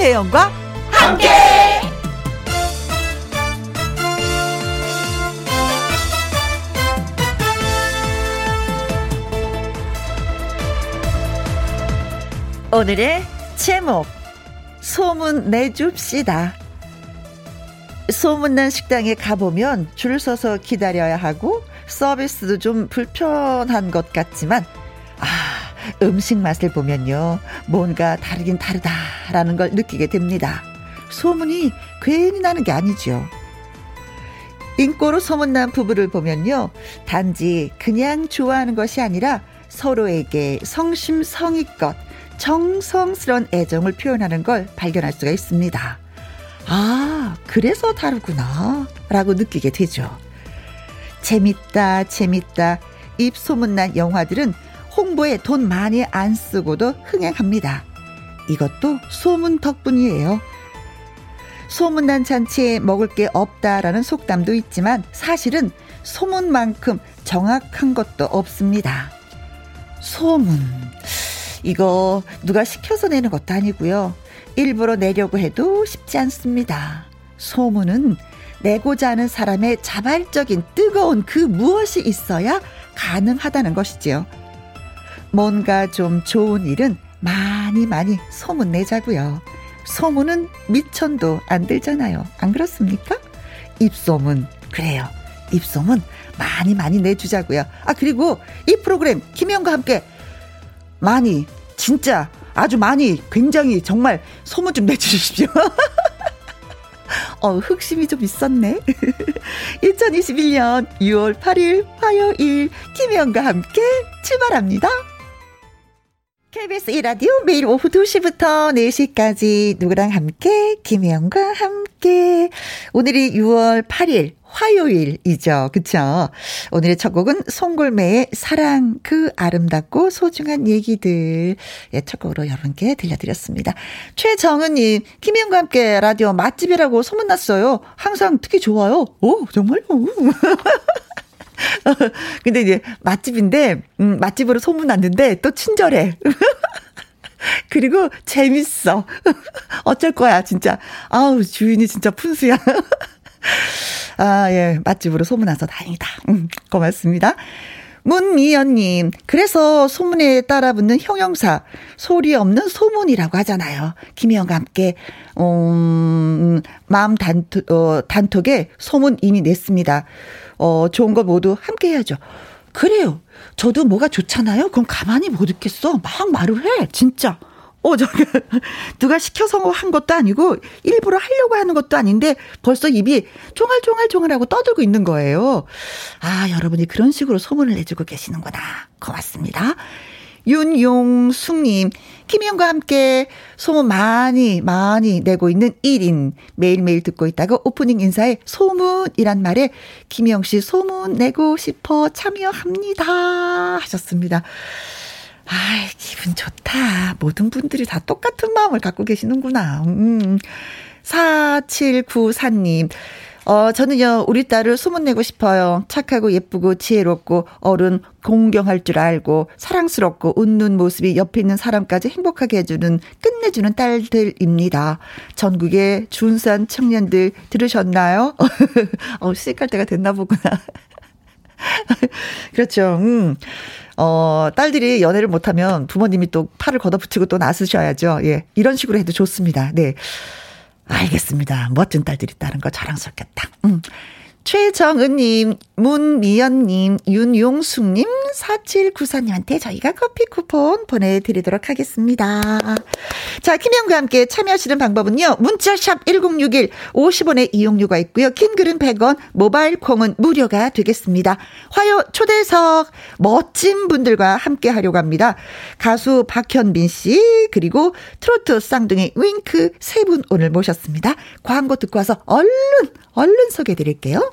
김혜영과 함께. 오늘의 제목 소문 내줍시다. 소문난 식당에 가보면 줄 서서 기다려야 하고 서비스도 좀 불편한 것 같지만 아 음식 맛을 보면요 뭔가 다르긴 다르다라는 걸 느끼게 됩니다. 소문이 괜히 나는 게 아니죠. 인꼬로 소문난 부부를 보면요 단지 그냥 좋아하는 것이 아니라 서로에게 성심성의껏 정성스런 애정을 표현하는 걸 발견할 수가 있습니다. 아, 그래서 다르구나. 라고 느끼게 되죠. 재밌다, 재밌다. 입 소문난 영화들은 홍보에 돈 많이 안 쓰고도 흥행합니다. 이것도 소문 덕분이에요. 소문난 잔치에 먹을 게 없다라는 속담도 있지만 사실은 소문만큼 정확한 것도 없습니다. 소문. 이거 누가 시켜서 내는 것도 아니고요. 일부러 내려고 해도 쉽지 않습니다. 소문은 내고자 하는 사람의 자발적인 뜨거운 그 무엇이 있어야 가능하다는 것이지요. 뭔가 좀 좋은 일은 많이 많이 소문 내자고요. 소문은 미천도 안 들잖아요. 안 그렇습니까? 입소문 그래요. 입소문 많이 많이 내주자고요. 아 그리고 이 프로그램 김혜영과 함께 많이 진짜 아주 많이 굉장히 정말 소문 좀 내주십시오. 어, 흑심이 좀 있었네. 2021년 6월 8일 화요일 김혜영과 함께 출발합니다. KBS 1라디오 매일 오후 2시부터 4시까지 누구랑 함께 김혜영과 함께 오늘이 6월 8일 화요일이죠. 그쵸? 오늘의 첫 곡은 송골매의 사랑 그 아름답고 소중한 얘기들 예, 첫 곡으로 여러분께 들려드렸습니다. 최정은님 김희영과 함께 라디오 맛집이라고 소문났어요. 항상 특히 좋아요. 오 정말요? 근데 이제 맛집인데 음, 맛집으로 소문났는데 또 친절해. 그리고 재밌어. 어쩔 거야, 진짜. 아우, 주인이 진짜 푼수야. 아, 예. 맛집으로 소문나서 다행이다. 음, 고맙습니다. 문미연님, 그래서 소문에 따라 붙는 형용사, 소리 없는 소문이라고 하잖아요. 김희영과 함께, 음, 마음 단톡, 어, 단톡에 소문 이미 냈습니다. 어, 좋은 거 모두 함께 해야죠. 그래요. 저도 뭐가 좋잖아요? 그럼 가만히 못 있겠어. 막 말을 해. 진짜. 어, 저기, 누가 시켜서 한 것도 아니고, 일부러 하려고 하는 것도 아닌데, 벌써 입이 쫑알쫑알쫑알하고 떠들고 있는 거예요. 아, 여러분이 그런 식으로 소문을 내주고 계시는구나. 고맙습니다. 윤용숙님, 김희영과 함께 소문 많이, 많이 내고 있는 1인. 매일매일 듣고 있다가 오프닝 인사에 소문이란 말에 김희영 씨 소문 내고 싶어 참여합니다. 하셨습니다. 아, 기분 좋다. 모든 분들이 다 똑같은 마음을 갖고 계시는구나. 음. 4794님. 어, 저는요, 우리 딸을 소문내고 싶어요. 착하고 예쁘고 지혜롭고 어른 공경할 줄 알고 사랑스럽고 웃는 모습이 옆에 있는 사람까지 행복하게 해주는 끝내주는 딸들입니다. 전국의 준산 청년들 들으셨나요? 어, 시집갈 때가 됐나 보구나. 그렇죠. 음. 어, 딸들이 연애를 못하면 부모님이 또 팔을 걷어붙이고 또 나서셔야죠. 예. 이런 식으로 해도 좋습니다. 네. 알겠습니다. 멋진 딸들이 있다는 거 자랑스럽겠다. 음. 최정은님, 문미연님, 윤용숙님, 4794님한테 저희가 커피 쿠폰 보내드리도록 하겠습니다. 자, 김영과 함께 참여하시는 방법은요. 문자샵 1061, 50원의 이용료가 있고요. 킹글은 100원, 모바일 콩은 무료가 되겠습니다. 화요 초대석, 멋진 분들과 함께 하려고 합니다. 가수 박현빈 씨, 그리고 트로트 쌍둥이 윙크 세 분 오늘 모셨습니다. 광고 듣고 와서 얼른 얼른 소개해 드릴게요.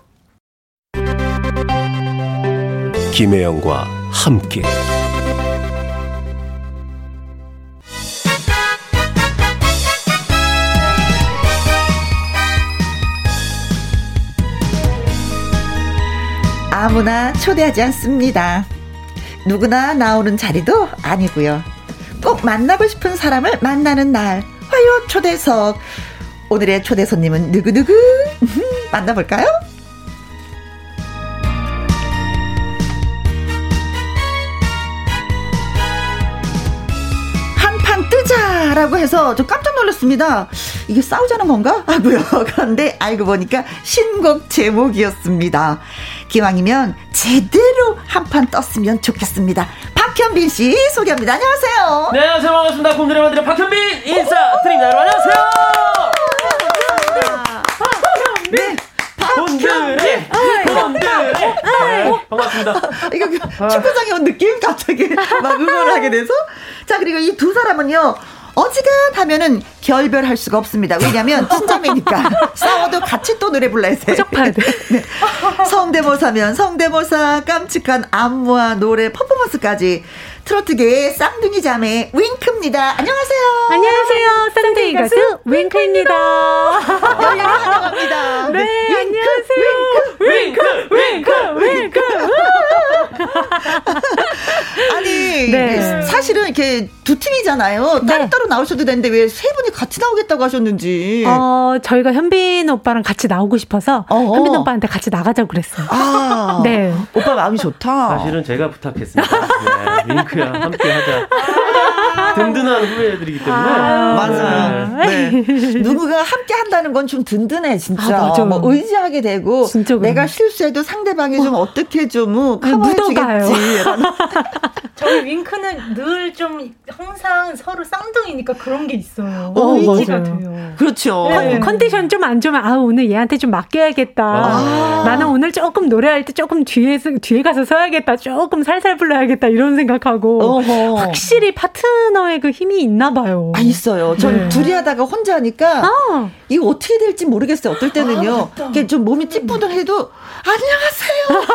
김혜영과 함께 아무나 초대하지 않습니다. 누구나 나오는 자리도 아니고요. 꼭 만나고 싶은 사람을 만나는 날 아파요 초대석. 오늘의 초대 손님은 누구누구? 만나볼까요? 라고 해서 좀 깜짝 놀랐습니다. 이게 싸우자는 건가? 하고요. 그런데 알고 보니까 신곡 제목이었습니다. 기왕이면 제대로 한 판 떴으면 좋겠습니다. 박현빈 씨 소개합니다. 안녕하세요. 네, 안녕하세요. 반갑습니다. 곰들의 만들의 박현빈 인사드립니다. 여러분 안녕하세요. 네. 곰들의 곰들의 네, 반갑습니다. 이거 그 축구장에 온 느낌? 갑자기 막 응원을 하게 돼서. 자, 그리고 이 두 사람은요. 어지간하면은 결별할 수가 없습니다. 왜냐면 친자매니까 싸워도 같이 또 노래 불러야 돼. 부적파야 돼. 네. 성대모사면 성대모사, 깜찍한 안무와 노래, 퍼포먼스까지 트로트계의 쌍둥이 자매 윙크입니다. 안녕하세요. 안녕하세요. 쌍둥이 가수 윙크입니다. 열렬히 환영합니다. 네, 안녕하세요. 윙크 윙크 윙크. 아니 네. 사실은 이렇게 두 팀이잖아요. 네. 따로따로 나오셔도 되는데 왜 세 분이 같이 나오겠다고 하셨는지. 어, 저희가 현빈 오빠랑 같이 나오고 싶어서 어어. 현빈 오빠한테 같이 나가자고 그랬어요. 아, 네. 오빠 마음이 좋다. 사실은 제가 부탁했습니다. 네, 윙크 야 함께 하자. 든든한 후배들이기 때문에. 아유, 맞아요. 네. 누구가 함께 한다는 건 좀 든든해, 진짜. 아. 뭐 의지하게 되고. 진짜. 내가 실수해도 상대방이 좀 어떻게 좀 어. 커버해주겠지. 저희 윙크는 늘 좀 항상 서로 쌍둥이니까 그런 게 있어요. 어, 의지가 맞아요. 돼요. 그렇죠. 네. 컨디션 좀 안 좋으면 아 오늘 얘한테 좀 맡겨야겠다. 아. 나는 오늘 조금 노래할 때 조금 뒤에 뒤에 가서 서야겠다. 조금 살살 불러야겠다 이런 생각하고 어허. 확실히 파트너의 그 힘이 있나 봐요. 아, 있어요. 전 네. 둘이 하다가 혼자 하니까 아, 이거 어떻게 될지 모르겠어요. 어떨 때는요. 이렇게 좀 몸이 찌뿌둥해도 안녕하세요.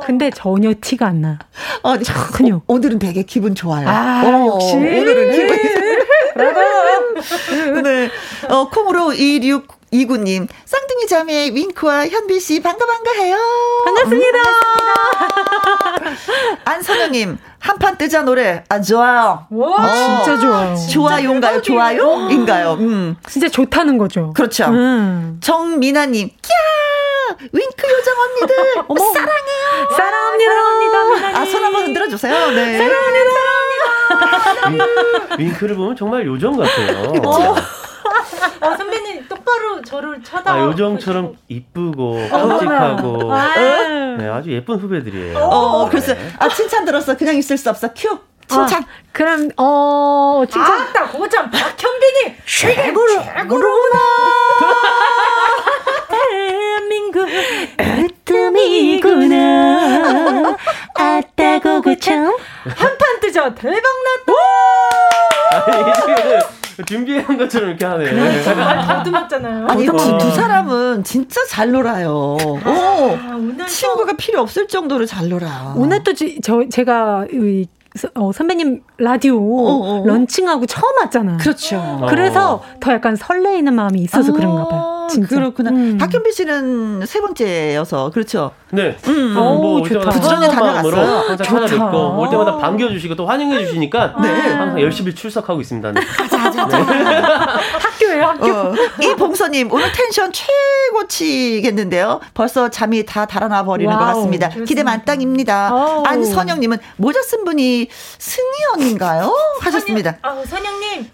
근데 전혀 티가 안 나. 어, 네. 전혀. 오, 늘은 되게 기분 좋아요. 아, 어, 역시. 오늘은 기분이. 네. 어, 콩으로 2629님, 쌍둥이 자매 윙크와 현빈 씨 반가 반가해요. 반갑습니다. 안선영님, 한판 뜨자 노래. 아, 좋아요. 와, 어, 진짜 좋아요. 좋아요인가요? 좋아요? 인가요? 음. 진짜 좋다는 거죠. 그렇죠. 음. 정민아님, 캬! 윙크 요정 언니들. 사랑해요. 사랑합니다. 아, 손 한번 흔들어 주세요. 네. 윙크를 보면 정말 요정 같아요. 어, 선배님 똑바로 저를 쳐다. 아, 요정처럼 이쁘고 깜찍하고 아유. 네, 아주 예쁜 후배들이에요. 어, 그래서, 아, 칭찬 들었어. 그냥 있을 수 없어. 큐. 칭찬. 아, 그럼 어 칭찬 아따 고참 박현빈이 최고로 최고로구나. 대한민국 으뜸이구나. 아따 고참 한판 뜨죠. 대박 났다. 준비한 것처럼 이렇게 하네. 더듬었잖아요. 아니, 두, 어. 두 사람은 진짜 잘 놀아요. 오. 아, 오늘 친구가 필요 없을 정도로 잘 놀아. 오늘 또저 제가 이 서- 어, 선배님 라디오 어, 어. 런칭하고 처음 왔잖아. 그렇죠. 그래서 더 약간 설레이는 마음이 있어서 그런가 봐요. 진짜. 그렇구나. 음. 박현빈 씨는 세 번째여서 그렇죠. 네. 음. 뭐 오, 올 때마다 좋다. 부지런히 다녀갔어요. 항상 좋다. 찾아뵙고 올 때마다 반겨주시고 또 환영해 주시니까 네. 항상 열심히 출석하고 있습니다. 네. 학교예요, 학교. 어, 이봉서님 오늘 텐션 최고치겠는데요. 벌써 잠이 다 달아나 버리는 것 와우, 같습니다. 기대 만땅입니다. 어우. 안선영님은 모자 쓴 분이 승희 언니인가요? 하셨습니다. 아, 선영님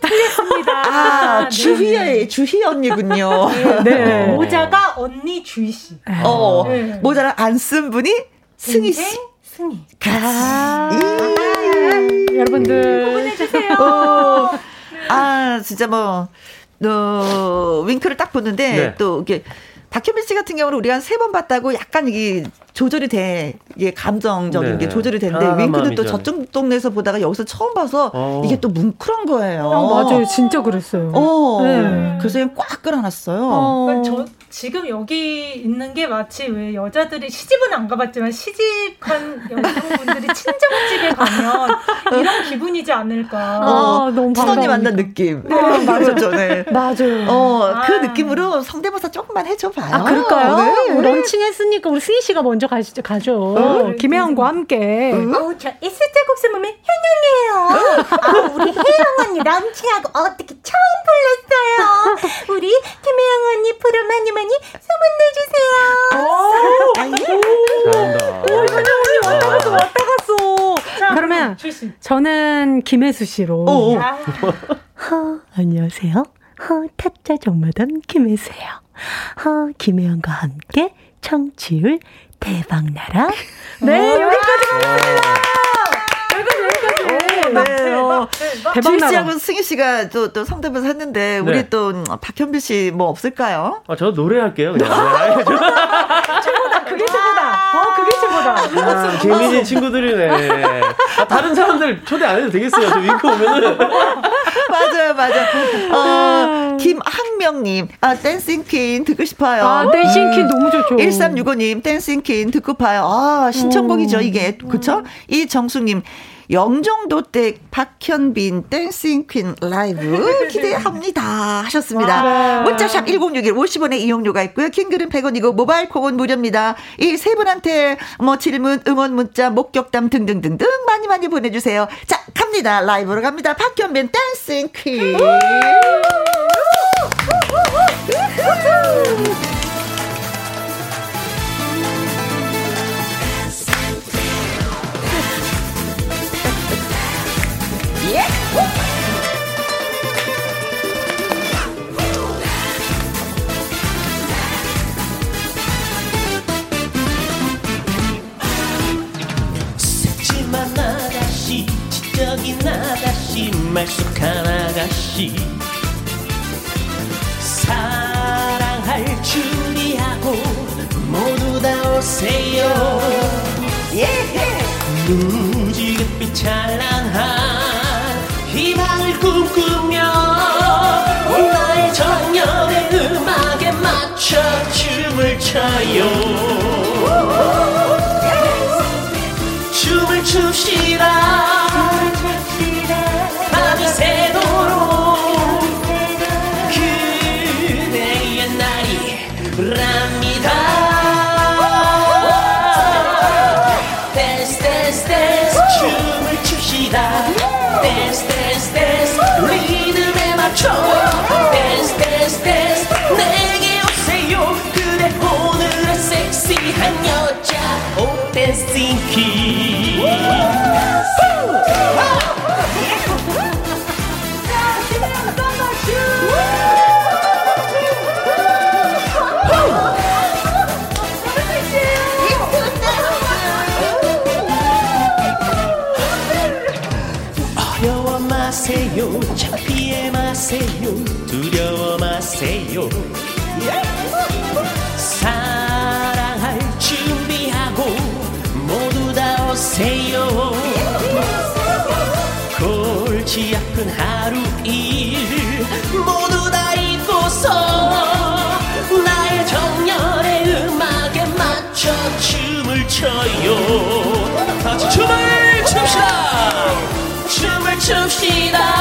틀렸습니다. 아 주희의 주희 언니군요. 네. 모자가 언니 주희 씨. 어 네. 모자를 안 쓴 분이 승희 씨. 승희. 아, 여러분들 보내주세요. 어, 아, 진짜 뭐, 어, 윙크를 딱 보는데, 네. 또, 이게, 박현민 씨 같은 경우는 우리가 한 세 번 봤다고 약간 이게 조절이 돼. 이게 감정적인 네네. 게 조절이 되는데, 윙크는 또. 저쪽 동네에서 보다가 여기서 처음 봐서 어. 이게 또 뭉클한 거예요. 어, 맞아요. 진짜 그랬어요. 어. 네. 그래서 그냥 꽉 끌어놨어요. 어. 그러니까 저 지금 여기 있는 게 마치 왜 여자들이 시집은 안 가봤지만 시집간 여성분들이 친정집에 가면 이런 기분이지 않을까. 아, 너무 친언니. 만난 느낌. 어, 맞아. 그렇죠, 네. 맞아요. 어, 그 아. 느낌으로 성대모사 조금만 해줘봐요. 아, 그럴까요? 네. 런칭 했으니까 우리 승희 씨가 먼저 가시죠, 가죠. 김혜영과 함께. 어우, 저 S자국수 몸의 현영이에요. 아, 우리 혜영 언니 남친하고 어떻게 처음 불렀어요. 우리 김혜영 언니 프로 많이 많이 소문 내주세요. 잘한다. 왔다 갔어, 왔다 갔어. 자, 그러면 출신. 저는 김혜수 씨로. 어, 어. 아, 허, 안녕하세요. 허, 타짜 정마담 김혜수예요. 허, 김혜영과 함께 청취율 대박나라. 네, 여기까지 갑니다. 여기까지, 여기까지. 네. 대박나라. 지희 씨하고 승희 씨가 또, 또 성대모사 했는데, 우리 네. 또 음, 박현빈 씨 뭐 없을까요? 아, 저 노래할게요. 그냥. 네. 최고다, 그게 최고다. 어, 그게 최고다. 아, 재미있는 친구들이네. 아, 다른 사람들 초대 안 해도 되겠어요. 저 윙크 오면은. 맞아요, 맞아요. 어, 김학명님, 아, dancing queen 듣고 싶어요. 아, dancing queen 너무 좋죠. 1365님, dancing queen 듣고 봐요. 아, 신청곡이죠, 이게. 그쵸? 이정숙님, 영종도 댁 박현빈 dancing queen 라이브 기대합니다. 하셨습니다. 아, 네. 문자 샵 1061 50원의 이용료가 있고요. 긴 글은 100원이고 모바일 콩은 무료입니다. 이 세 분한테 뭐 질문, 응원 문자, 목격담 등등등등 많이 많이 보내주세요. 자, 갑니다. 라이브로 갑니다. 박현빈 댄싱 퀸. 지적인 아가씨 말쑥한 아가씨 사랑할 준비하고 모두 다 오세요. 무지갯빛 찬란한 희망을 꿈꾸며 나의 정열의 음악에 맞춰 춤을 춰요. 춤을 춥시다 오 춥시다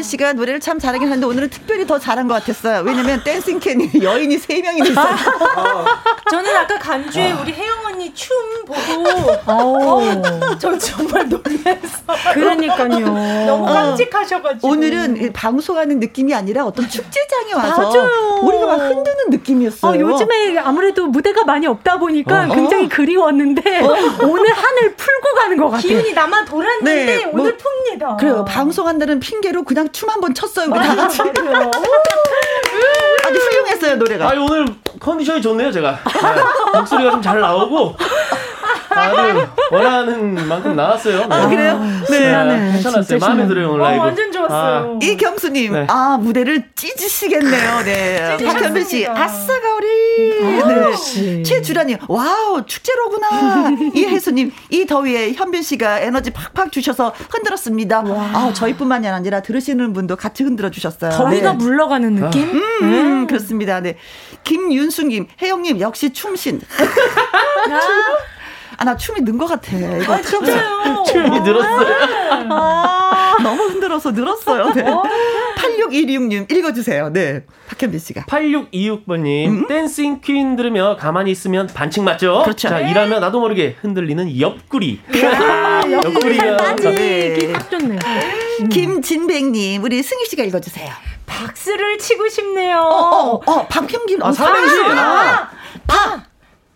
박현민 씨가 노래를 참 잘하긴 하는데 오늘은 특별히 더 잘한 것 같았어요. 왜냐면 댄싱 캔이 여인이 세 명이나 있어요. 저는 아까 간주에 우리 혜영 언니 춤 보고 어, 저 정말 놀라서 그러니까요. 너무 깜찍하셔가지고 오늘은 이 방송하는 느낌이 아니라 어떤 축제장에 와서 맞아요. 우리가 막 흔드는 느낌이었어요. 어, 요즘에 아무래도 무대가 많이 없다 보니까 어. 굉장히 그리웠는데 오늘 한을 풀고 가는 것 같아요. 기운이 나만 돌았는데 네, 뭐- 오늘 풉니다. 그래요. 방송한다는 핑계로 그냥 춤 한 번 췄어요. 우리 다 같이. 아주 훌륭했어요, 노래가. 아 오늘 컨디션이 좋네요 제가 네. 목소리가 좀 잘 나오고 아주 원하는 만큼 나왔어요. 네. 아, 그래요? 네. 네, 괜찮았어요. 진짜 마음에. 들어요 오늘 어, 라이브. 완전 좋았어요. 이경수님, 네. 아, 무대를 찢으시겠네요. 네. 박현빈 씨, 아싸, 가오리. 네. 최주라님, 와우, 축제로구나. 이혜수님, 이 더위에 현빈 씨가 에너지 팍팍 주셔서 흔들었습니다. 아, 저희뿐만이 아니라 들으시는 분도 같이 흔들어 주셨어요. 더위가 네. 물러가는 느낌? 음, 그렇습니다. 네. 김윤수님, 혜영님, 역시 춤신. 아, 나 춤이 는 것 같아. 이거 아, 진짜요. 춤이 늘었어요. 너무 흔들어서 늘었어요. 네. 8616님, 읽어주세요. 네. 박현빈 씨가. 8626번님 댄싱 퀸 들으며 가만히 있으면 반칙 맞죠? 그렇죠. 자 일하면 나도 모르게 흔들리는 옆구리. 옆구리가 빠지기 네. 딱 좋네요. 김진백님, 우리 승희 씨가 읽어주세요. 박수를 치고 싶네요. 어, 어, 어, 박현빈. 아, 어, 삼행시. 아, 박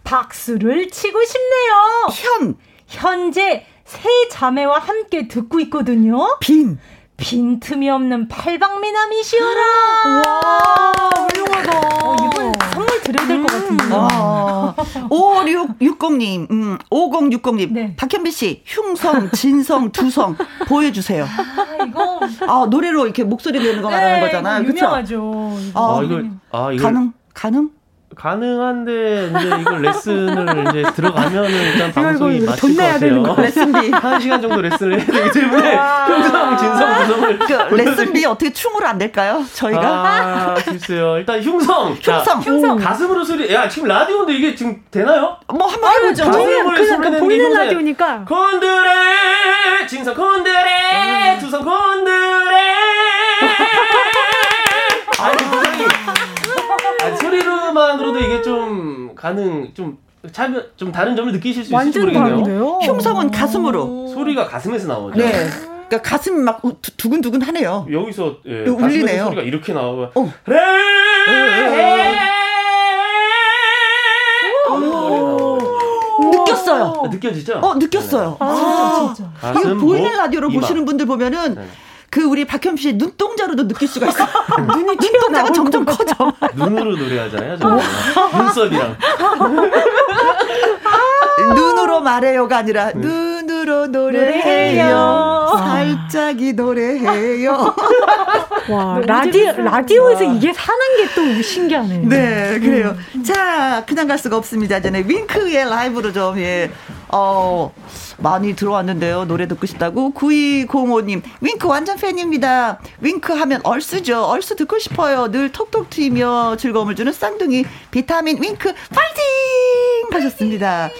박수를 치고 싶네요. 현, 현재 세 자매와 함께 듣고 있거든요. 빈. 빈틈이 없는 팔방미남이시여라. 와, 훌륭하다. 어, 이분 선물 드려야 될 것 같은데. 어, 5660님, 음, 5060님. 네. 박현빈 씨, 흉성, 진성, 두성 보여주세요. 아, 이거 아, 노래로 이렇게 목소리 내는 거 말하는 네, 거잖아요. 이거 그쵸? 유명하죠. 이거. 아, 아 이걸 아 이걸 가능? 가능? 가능한데 이제 이걸 레슨을 이제 들어가면은 일단 방송이 맞을 돈것 같아요. 거. 레슨비. 한 시간 정도 레슨을 해야 되기 때문에 흉성, 진성, 구성을 그 레슨비 어떻게 춤으로 안 될까요? 저희가? 아 글쎄요. 일단 흉성. 자, 흉성. 흉성. 가슴으로 소리. 야 지금 라디오인데 이게 지금 되나요? 뭐 한번 해보죠. 가슴으로 소리 그냥 내는 게 보이는. 라디오니까. 곤드레 진성 곤드레 두성 곤드레 아니 굉장히 아니, 소리로만으로도 이게 좀 가능 좀 차별 좀 다른 점을 느끼실 수 있을지 모르겠네요. 다른데요? 흉성은 가슴으로. 소리가 가슴에서 나오죠. 네. 그러니까 가슴이 막 우- 두- 두근두근 하네요. 여기서 예, 울리네요. 소리가 이렇게 나오고 어. 레 느꼈어요. 아, 느껴지죠? 어, 느꼈어요. 아, 진짜. 가슴, 이거 보이는 목, 라디오로 이마. 보시는 분들 보면은 네. 그 우리 박현 씨의 눈동자로도 느낄 수가 있어요. 눈이 눈동자가 점점 커져. 눈으로 노래하잖아요. 눈썹이랑 눈으로 말해요가 아니라 네. 눈으로 노래해요. 살짝이 노래해요. 와, 라디오, 라디오에서 이게 사는 게 또 신기하네. 네, 그래요. 자, 그냥 갈 수가 없습니다. 전에 윙크의 라이브로 좀, 예, 어, 많이 들어왔는데요. 노래 듣고 싶다고. 9205님, 윙크 완전 팬입니다. 윙크 하면 얼쑤죠. 얼쑤 듣고 싶어요. 늘 톡톡 튀며 즐거움을 주는 쌍둥이 비타민 윙크 파이팅! 하셨습니다.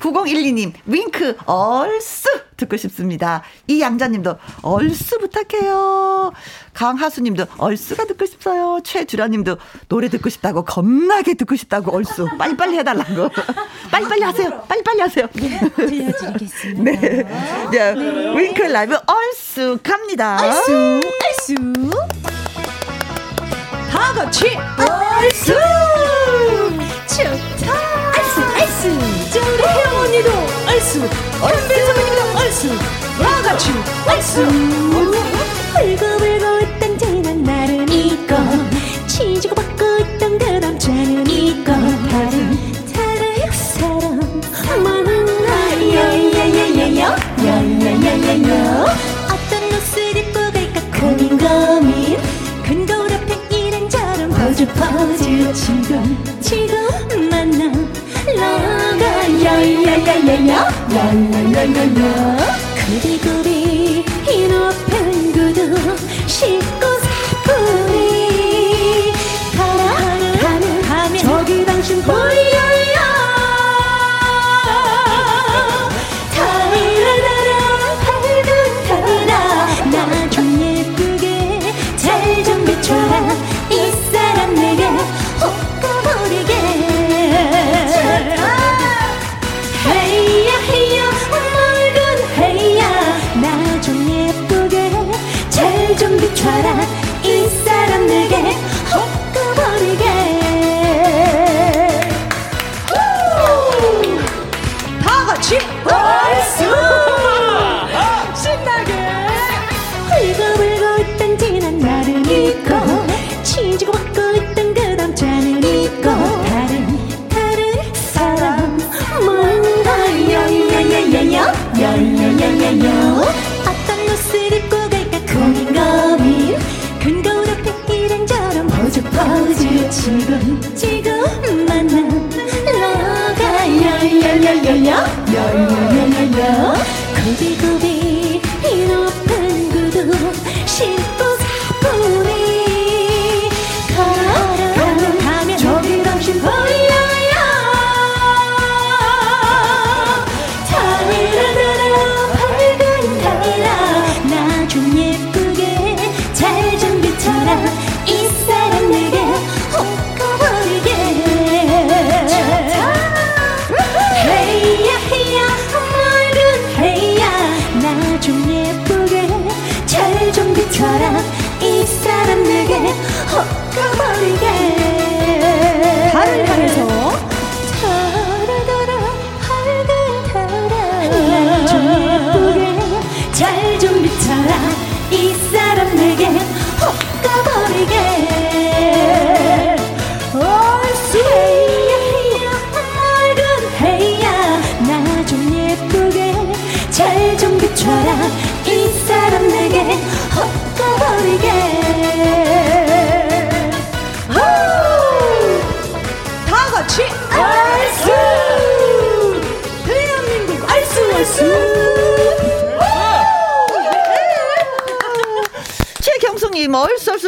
9012님, 윙크, 얼쑤! 듣고 싶습니다. 이양자님도, 얼쑤 부탁해요. 강하수님도, 얼쑤가 듣고 싶어요. 최주라님도, 노래 듣고 싶다고, 겁나게 듣고 싶다고, 얼쑤. 빨리빨리 해달라고. 빨리빨리 하세요. 빨리빨리 하세요. 들려드리겠습니다. 네. 자, 윙크 라이브, 얼쑤 갑니다. 얼쑤, 얼쑤. 다 같이 얼쑤. 좋다. 얼쑤, 얼쑤. 자, 우리 언니도 얼쑤. 현빈 선배님도 얼쑤. 다 같이 얼쑤. 울고불고 웃던 지난 날은 있고 치주고 받고 웃던 그 남자는 있고 다른 다른 사람 많은 야야야야야 야야야야야 어떤 옷을 입고 갈까 고민 고민 큰 거울 앞에 이런저런 포즈 포즈 지금 지금 만나 나가 야야야야야 야야야야야 구리구리 이 높은 구두 싣고 사뿐히 야야야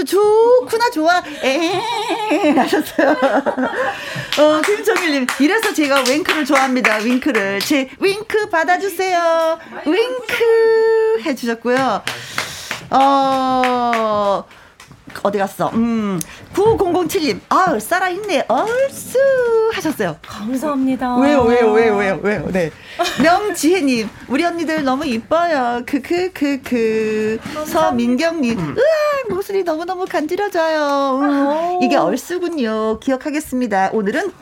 얼쑤얼쑤 좋구나, 좋아. 에 하셨어요. 어, 김정일님, 이래서 제가 윙크를 좋아합니다. 윙크를. 제 윙크 받아주세요. 윙크 해주셨고요. 어, 어디 갔어? 음, 9007님, 아, 살아있네. 얼쑤 하셨어요. 감사합니다. 왜요, 왜요, 왜요, 왜요, 왜요, 네. 명지혜님, 우리 언니들 너무 이뻐요. 그, 그, 그, 그. 서민경님, 으아, 모습이 너무너무 간지러져요. 음, 이게 얼쑤군요. 기억하겠습니다. 오늘은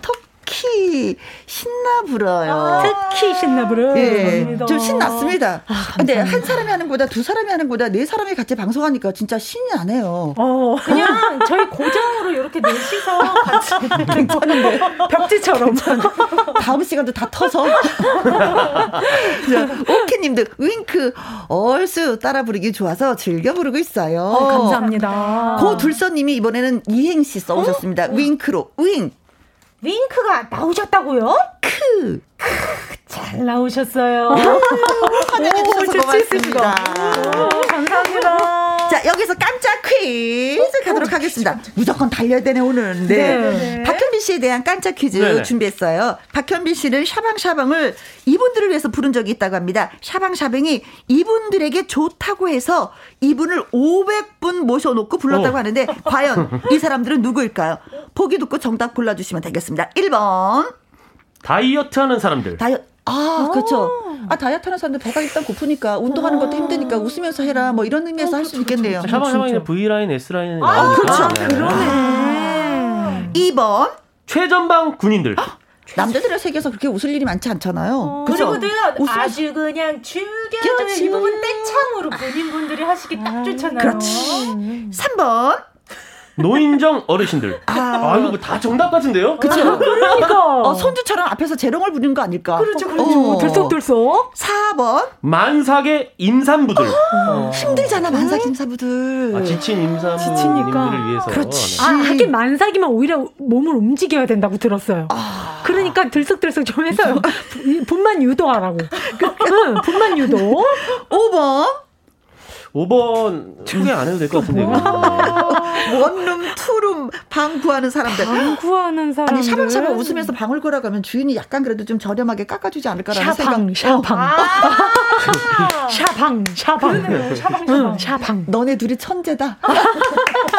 터키 신나 불어요. 특히 신나 부르. 예, 좀 신났습니다. 아, 근데. 한 사람이 하는 거보다 두 사람이 하는 거보다 네 사람이 같이 방송하니까 진짜 신이 나네요. 어, 그냥 저희 고정으로 이렇게 넷이서 같이 괜찮은데. 벽지처럼. 다음 시간도 다 터서. 자, 오케님도 윙크 얼쑤 따라 부르기 좋아서 즐겨 부르고 있어요. 어, 감사합니다. 고 둘서님이 이번에는 이행시 써오셨습니다. 윙크로 윙, 윙크가 나오셨다고요? 크. 잘 나오셨어요. 환영해 주셔서 고맙습니다. 오, 감사합니다. 자, 여기서 깜짝 퀴즈 가도록 하겠습니다. 무조건 달려야 되네, 오늘. 네. 네. 박현빈 씨에 대한 깜짝 퀴즈 네네. 준비했어요. 박현빈 씨를 샤방샤방을 이분들을 위해서 부른 적이 있다고 합니다. 샤방샤방이 이분들에게 좋다고 해서 이분을 500분 모셔놓고 불렀다고 어. 하는데, 과연 이 사람들은 누구일까요? 보기 듣고 정답 골라주시면 되겠습니다. 1번. 다이어트 하는 사람들. 다이어트. 아, 그렇죠. 아, 다이어트 하는 사람들 배가 일단 고프니까 운동하는 것도 힘드니까 웃으면서 해라. 뭐 이런 의미에서 할 수 있겠네요. 샤방샤방이는 V라인, S라인은 아. 그렇죠. 네. 2번. 최전방 군인들. 남자들의 세계에서 그렇게 웃을 일이 많지 않잖아요. 그죠? 그리고도요 웃으면서- 아주 그냥 그렇지. 이 부분 떼창으로 본인분들이 하시기 딱 좋잖아요. 그렇지. 3번. 노인정 어르신들. 아, 이거 뭐 다 정답 같은데요? 그쵸. 그러니까. 어, 손주처럼 앞에서 재롱을 부리는 거 아닐까? 그렇죠, 그렇죠. 어. 들썩들썩. 4번. 만삭의 임산부들. 어. 힘들잖아, 만삭 인사부들. 아, 지친 임산부님들을. 위해서. 그렇지. 네. 아, 하긴 만삭이면 오히려 몸을 움직여야 된다고 들었어요. 그러니까 들썩들썩 좀 해서요. 부- 분만 유도하라고. 응, 분만 유도. 5번. 5번 소개 안 해도 될 것 같은데. 이거. 원룸, 투룸, 방 구하는 사람들. 구하는 사람. 아니, 샤방샤방 웃으면서 방을 걸어가면 주인이 약간 그래도 좀 저렴하게 깎아주지 않을까라는 샤방, 생각. 샤방. 아, 샤방, 샤방. 그러네요. 샤방 샤방. 응, 샤방. 너네 둘이 천재다.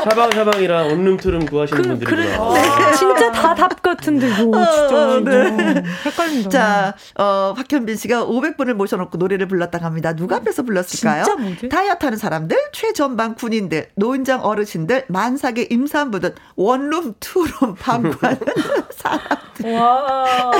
샤방샤방이랑 원룸 투룸 구하시는 그, 그래, 분들이구나. 네, 진짜 다 답 같은데, 이거 진짜. 어, 네. 헷갈린다. 자, 어, 박현빈 씨가 500분을 모셔놓고 노래를 불렀다 합니다. 누가 앞에서 불렀을까요? 진짜 뭐지? 다이어트 하는 사람들, 최전방 군인들, 노인정 어르신들, 만삭의 임산부들, 원룸, 투룸, 방관 사람들. 와.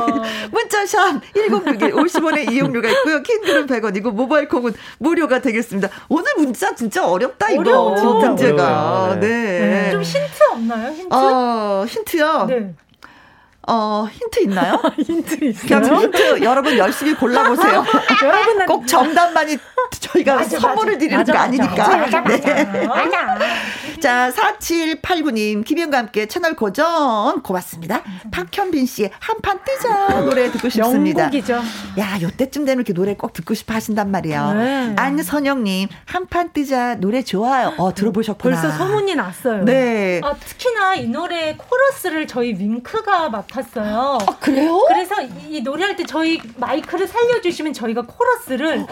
문자샵 1061 50원의 이용료가 있고요. 긴 글은 100원이고 모바일 콩은 무료가 되겠습니다. 오늘 문제 진짜 어렵다 이거 어려워, 진짜 문제가. 어려워요. 네. 네. 좀 힌트 없나요? 힌트? 어, 힌트요. 네. 어, 힌트 있나요? 힌트 그냥 있어요? 힌트 여러분 열심히 골라보세요. 여러분, 꼭 정답만이 저희가 맞아, 선물을 맞아. 드리는 맞아, 거 맞아. 아니니까. 맞아, 네. 맞아. 자, 4789님, 김현과 함께 채널 고정 고맙습니다. 박현빈 씨의 한판 뜨자 노래 듣고 싶습니다. 명곡이죠. 야, 요때쯤 되면 이렇게 노래 꼭 듣고 싶어 하신단 말이에요. 네. 안선영님, 한판 뜨자 노래 좋아요. 어, 들어보셨구나. 벌써 소문이 났어요. 네. 아, 특히나 이 노래 코러스를 저희 윙크가 맡았어요. 아, 그래요? 그래서 이, 이 노래할 때 저희 마이크를 살려주시면 저희가 코러스를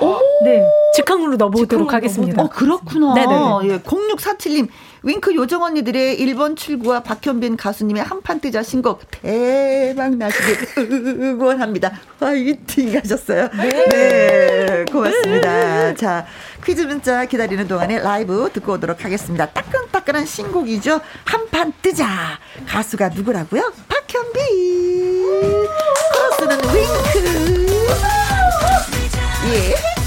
네 직항으로 넣어보도록 직항으로 하겠습니다. 어, 그렇구나. 네네네. 예, 0647님, 윙크 요정 언니들의 1번 출구와 박현빈 가수님의 한판 뜨자 신곡 대박 나시길 응원합니다. 화이팅 하셨어요. 네. 고맙습니다. 자, 퀴즈 문자 기다리는 동안에 라이브 듣고 오도록 하겠습니다. 따끈따끈한 신곡이죠. 한판 뜨자. 가수가 누구라고요? 박현빈. 코러스는 윙크. 예.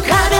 행복하려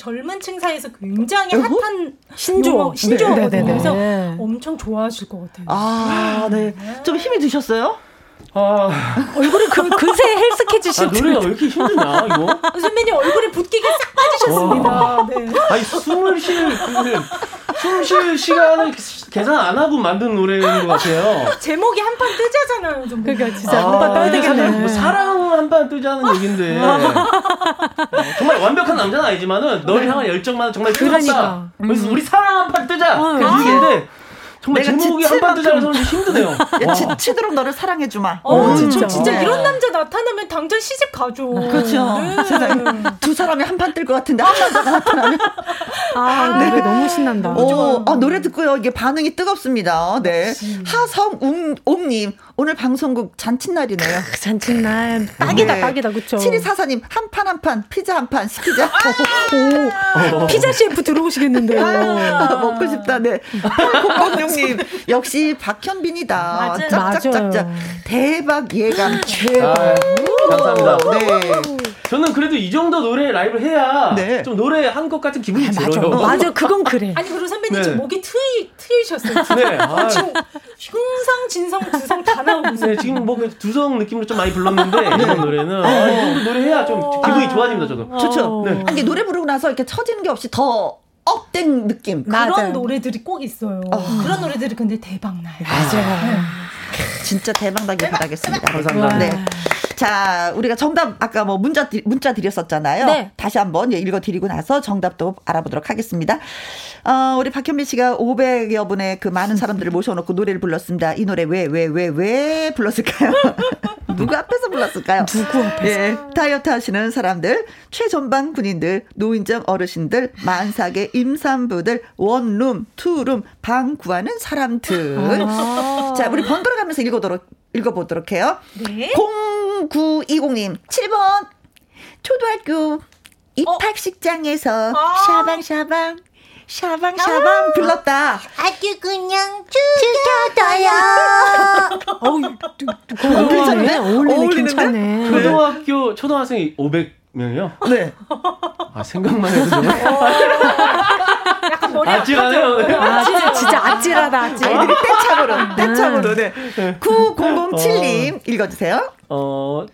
젊은 층 사이에서 굉장히 핫한 신조어. 용어, 신조어거든요. 네, 네, 네. 그래서 네. 엄청 좋아하실 것 같아요. 아, 네. 좀 힘이 드셨어요? 아, 얼굴이 그, 그새 아 헬스케지실 노래가 왜 이렇게 힘드냐, 이거? 선배님 얼굴에 붓기가 싹 빠지셨습니다. 네. 아니, 숨을 쉴, 그, 숨쉴 시간을 계산 안 하고 만든 노래인 것 같아요. 제목이 한 판 뜨자잖아요. 좀 그러니까 진짜 아, 한번 떠야 되겠네. 뭐 사랑 한 판 뜨자는 얘긴데. 어, 정말 완벽한 남자는 아니지만은 널 향한 열정만은 정말 뜨겁다. 그러니까. 그래서 우리 사랑 한 판 뜨자. 어, 그 얘기인데 정말 내가 제목이 지칠 한판 뜨자라서 만큼. 그런지 힘드네요. 치, 치도록 너를 사랑해 주마. 어, 진짜. 저 진짜 네. 이런 남자 나타나면 당장 시집 가죠. 그렇죠. 네. 두 사람이 한판 뜰 것 같은데 한 남자가 나타나면 아, 노래 너무 신난다. 오, 아, 노래 듣고요. 이게 반응이 뜨겁습니다. 네. 하성웅님, 오늘 방송국 잔칫날이네요. 그 잔칫날 딱이다 네. 딱이다 그쵸 7244님, 한 판 한 판, 피자 한 판 시키자. 오, 피자 셰프 들어오시겠는데요. 아, 먹고 싶다, 네. 8006님, 역시 박현빈이다. 맞아요. 짝짝짝짝. 맞아요. 대박 예감 최고. 아, 감사합니다. 네. 저는 그래도 이 정도 노래 라이브를 해야 네. 좀 노래 한 것 같은 기분이 맞아, 들어요. 맞아, 그건 그래. 아니 그리고 선배님 네. 지금 목이 트이 트이셨어요. 네, 아, 지금 흉성, 진성, 두성 다. 네, 지금 뭐 그냥 두성 느낌으로 좀 많이 불렀는데 이런 노래는 아, 이 노래 해야 좀 기분이 좋아집니다 저도. 좋죠. 네. 이게 노래 부르고 나서 이렇게 처지는 게 없이 더 up된 느낌. 맞아요. 그런 노래들이 꼭 있어요. 그런 노래들이 근데 대박 나요. 맞아요. 진짜 대박 나길 바라겠습니다. 감사합니다. 네. 자, 우리가 정답 아까 뭐 문제 드- 문제 드렸었잖아요. 네. 다시 한번 읽어 드리고 나서 정답도 알아보도록 하겠습니다. 어, 우리 박현민 씨가 500여 분의 그 많은 사람들을 모셔놓고 노래를 불렀습니다. 이 노래 왜 왜 왜 왜 불렀을까요? 누구 앞에서 불렀을까요? 누구 앞에서? 예, 다이어트 하시는 사람들, 최전방 군인들, 노인정 어르신들, 만삭의 임산부들, 원룸, 투룸, 방 구하는 사람들. 아. 자, 우리 번갈아 가면서 읽어보도록, 읽어보도록 해요. 네. 0920님, 7번. 초등학교 입학식장에서 아. 샤방샤방, 샤방샤방 불렀다. 아주 그냥 죽여둬요. 어우, 어울리네. 어울리네. 괜찮네. 초등학교 초등학생이 500명이요? 네. 아 생각만 해도 좀 약간 머리 아찔하네요. 네. 아, 진짜, 진짜 아찔하다, 아찔. 아이들이 떼창으로, 떼창으로, 네. 9007님, 읽어주세요. 어,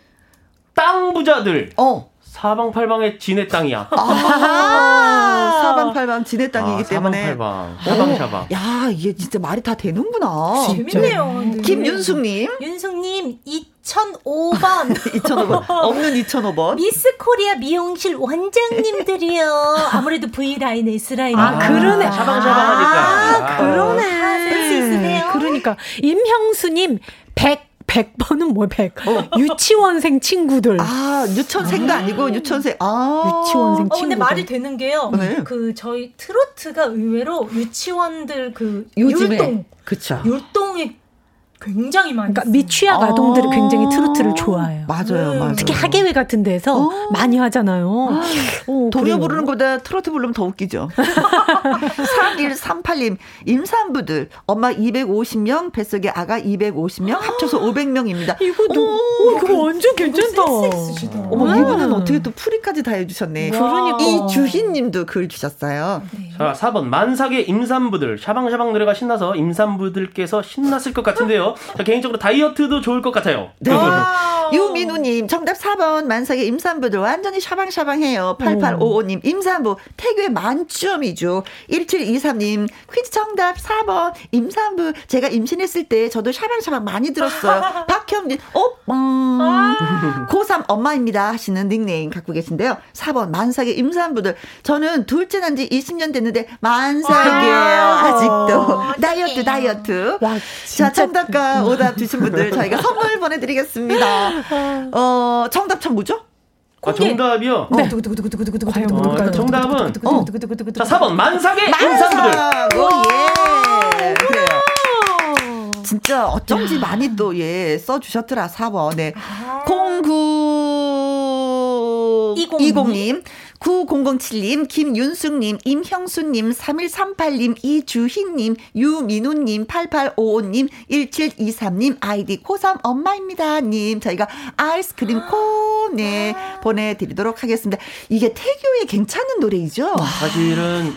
땅 부자들 어. 사방팔방의 진의 땅이야. 아, 사방팔방 지네 땅이기 아, 때문에. 사방팔방, 샤방샤방. 야, 이게 진짜 말이 다 되는구나. 재밌네요. 네. 김윤숙님, 윤숙님 2005번 2005번. 없는 2005번. 미스 코리아 미용실 원장님들이요. 아무래도 V 라인, S 라인. 아, 그러네. 샤방샤방하니까. 아, 그러네. 센스 있으세요. 그러니까 임형수님 100 100번은 뭐 100. 유치원생 친구들. 아, 유천생도 아 니고 유천생. 아. 유치원생 어, 근데 친구들. 말이 되는 게요. 네. 그 저희 트로트가 의외로 유치원들 그 요즘에. 율동, 그쵸. 율동이 굉장히 많이. 그러니까. 미취학 아. 아동들이 굉장히 트로트를 좋아해요. 맞아요, 음. 맞아요. 특히 학예회 같은 데서 어. 많이 하잖아요. 어, 동요 그래요. 부르는 거보다 트로트 부르면 더 웃기죠. 3138님, 임산부들, 엄마 250명, 뱃속에 아가 250명, 합쳐서 500명입니다. 이거도 어, 그거 완전 괜찮다. 어머, 음. 이분은 어떻게 또 풀이까지 다 해주셨네. 그러니까. 이주희 님도 글 주셨어요. 자, 4번 만삭의 임산부들 샤방샤방 노래가 신나서 임산부들께서 신났을 것 같은데요. 자, 개인적으로 다이어트도 좋을 것 같아요. 네. 아. 유민우님, 정답 4번, 만삭의 임산부들 완전히 샤방샤방해요. 8855님, 임산부, 태교의 만점이죠. 1723님, 퀴즈 정답 4번, 임산부, 제가 임신했을 때 저도 샤방샤방 많이 들었어요. 박현진, 어, 음, 고3 엄마입니다. 하시는 닉네임 갖고 계신데요. 4번, 만삭의 임산부들. 저는 둘째 난 지 20년 됐는데, 만삭이에요. 아직도. 다이어트, 다이어트. 와, 자, 진짜 정답 과 오답 주신 분들 저희가 선물 보내드리겠습니다. 어, 정답 참 뭐죠? 아, 정답이요? 네. 두구두구두구두구두구 과연 어, 뭘까요? 정답은 두구두구두구두구두구. 자 4번 만삭의 인상부들. 오, 예. 그래요. 진짜 어쩐지 많이 또, 예, 써주셨더라, 4번. 네. 09, 20님, 9007님, 김윤숙님, 임형수님, 3138님, 이주희님, 유민우님, 8855님, 1723님, 아이디 코삼 엄마입니다. 님, 저희가 아이스크림 코, 네, 보내드리도록 하겠습니다. 이게 태교에 괜찮은 노래이죠? 사실은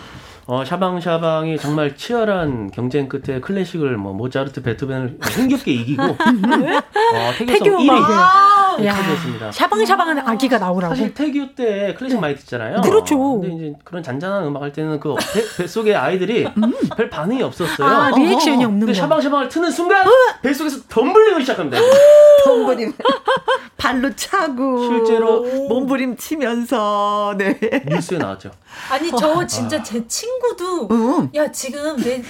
어, 샤방샤방이 정말 치열한 경쟁 끝에 클래식을 뭐 모차르트, 베토벤을 힘겹게 이기고 어, 태교성 태교 1위 차지했습니다. 샤방샤방한 아기가 나오라고. 사실 태교 때 클래식 많이 듣잖아요. 그렇죠. 근데 이제 그런 잔잔한 음악 할 때는 그 배, 뱃속에 아이들이 별 반응이 없었어요. 아, 리액션이 없는 거. 샤방샤방을 트는 순간 뱃속에서 덤블링을 시작합니다. 몸부림 발로 차고 실제로 몸부림 치면서 네. 뉴스에 나왔죠. 아니 저 진짜 제 친구도 응. 야 지금 내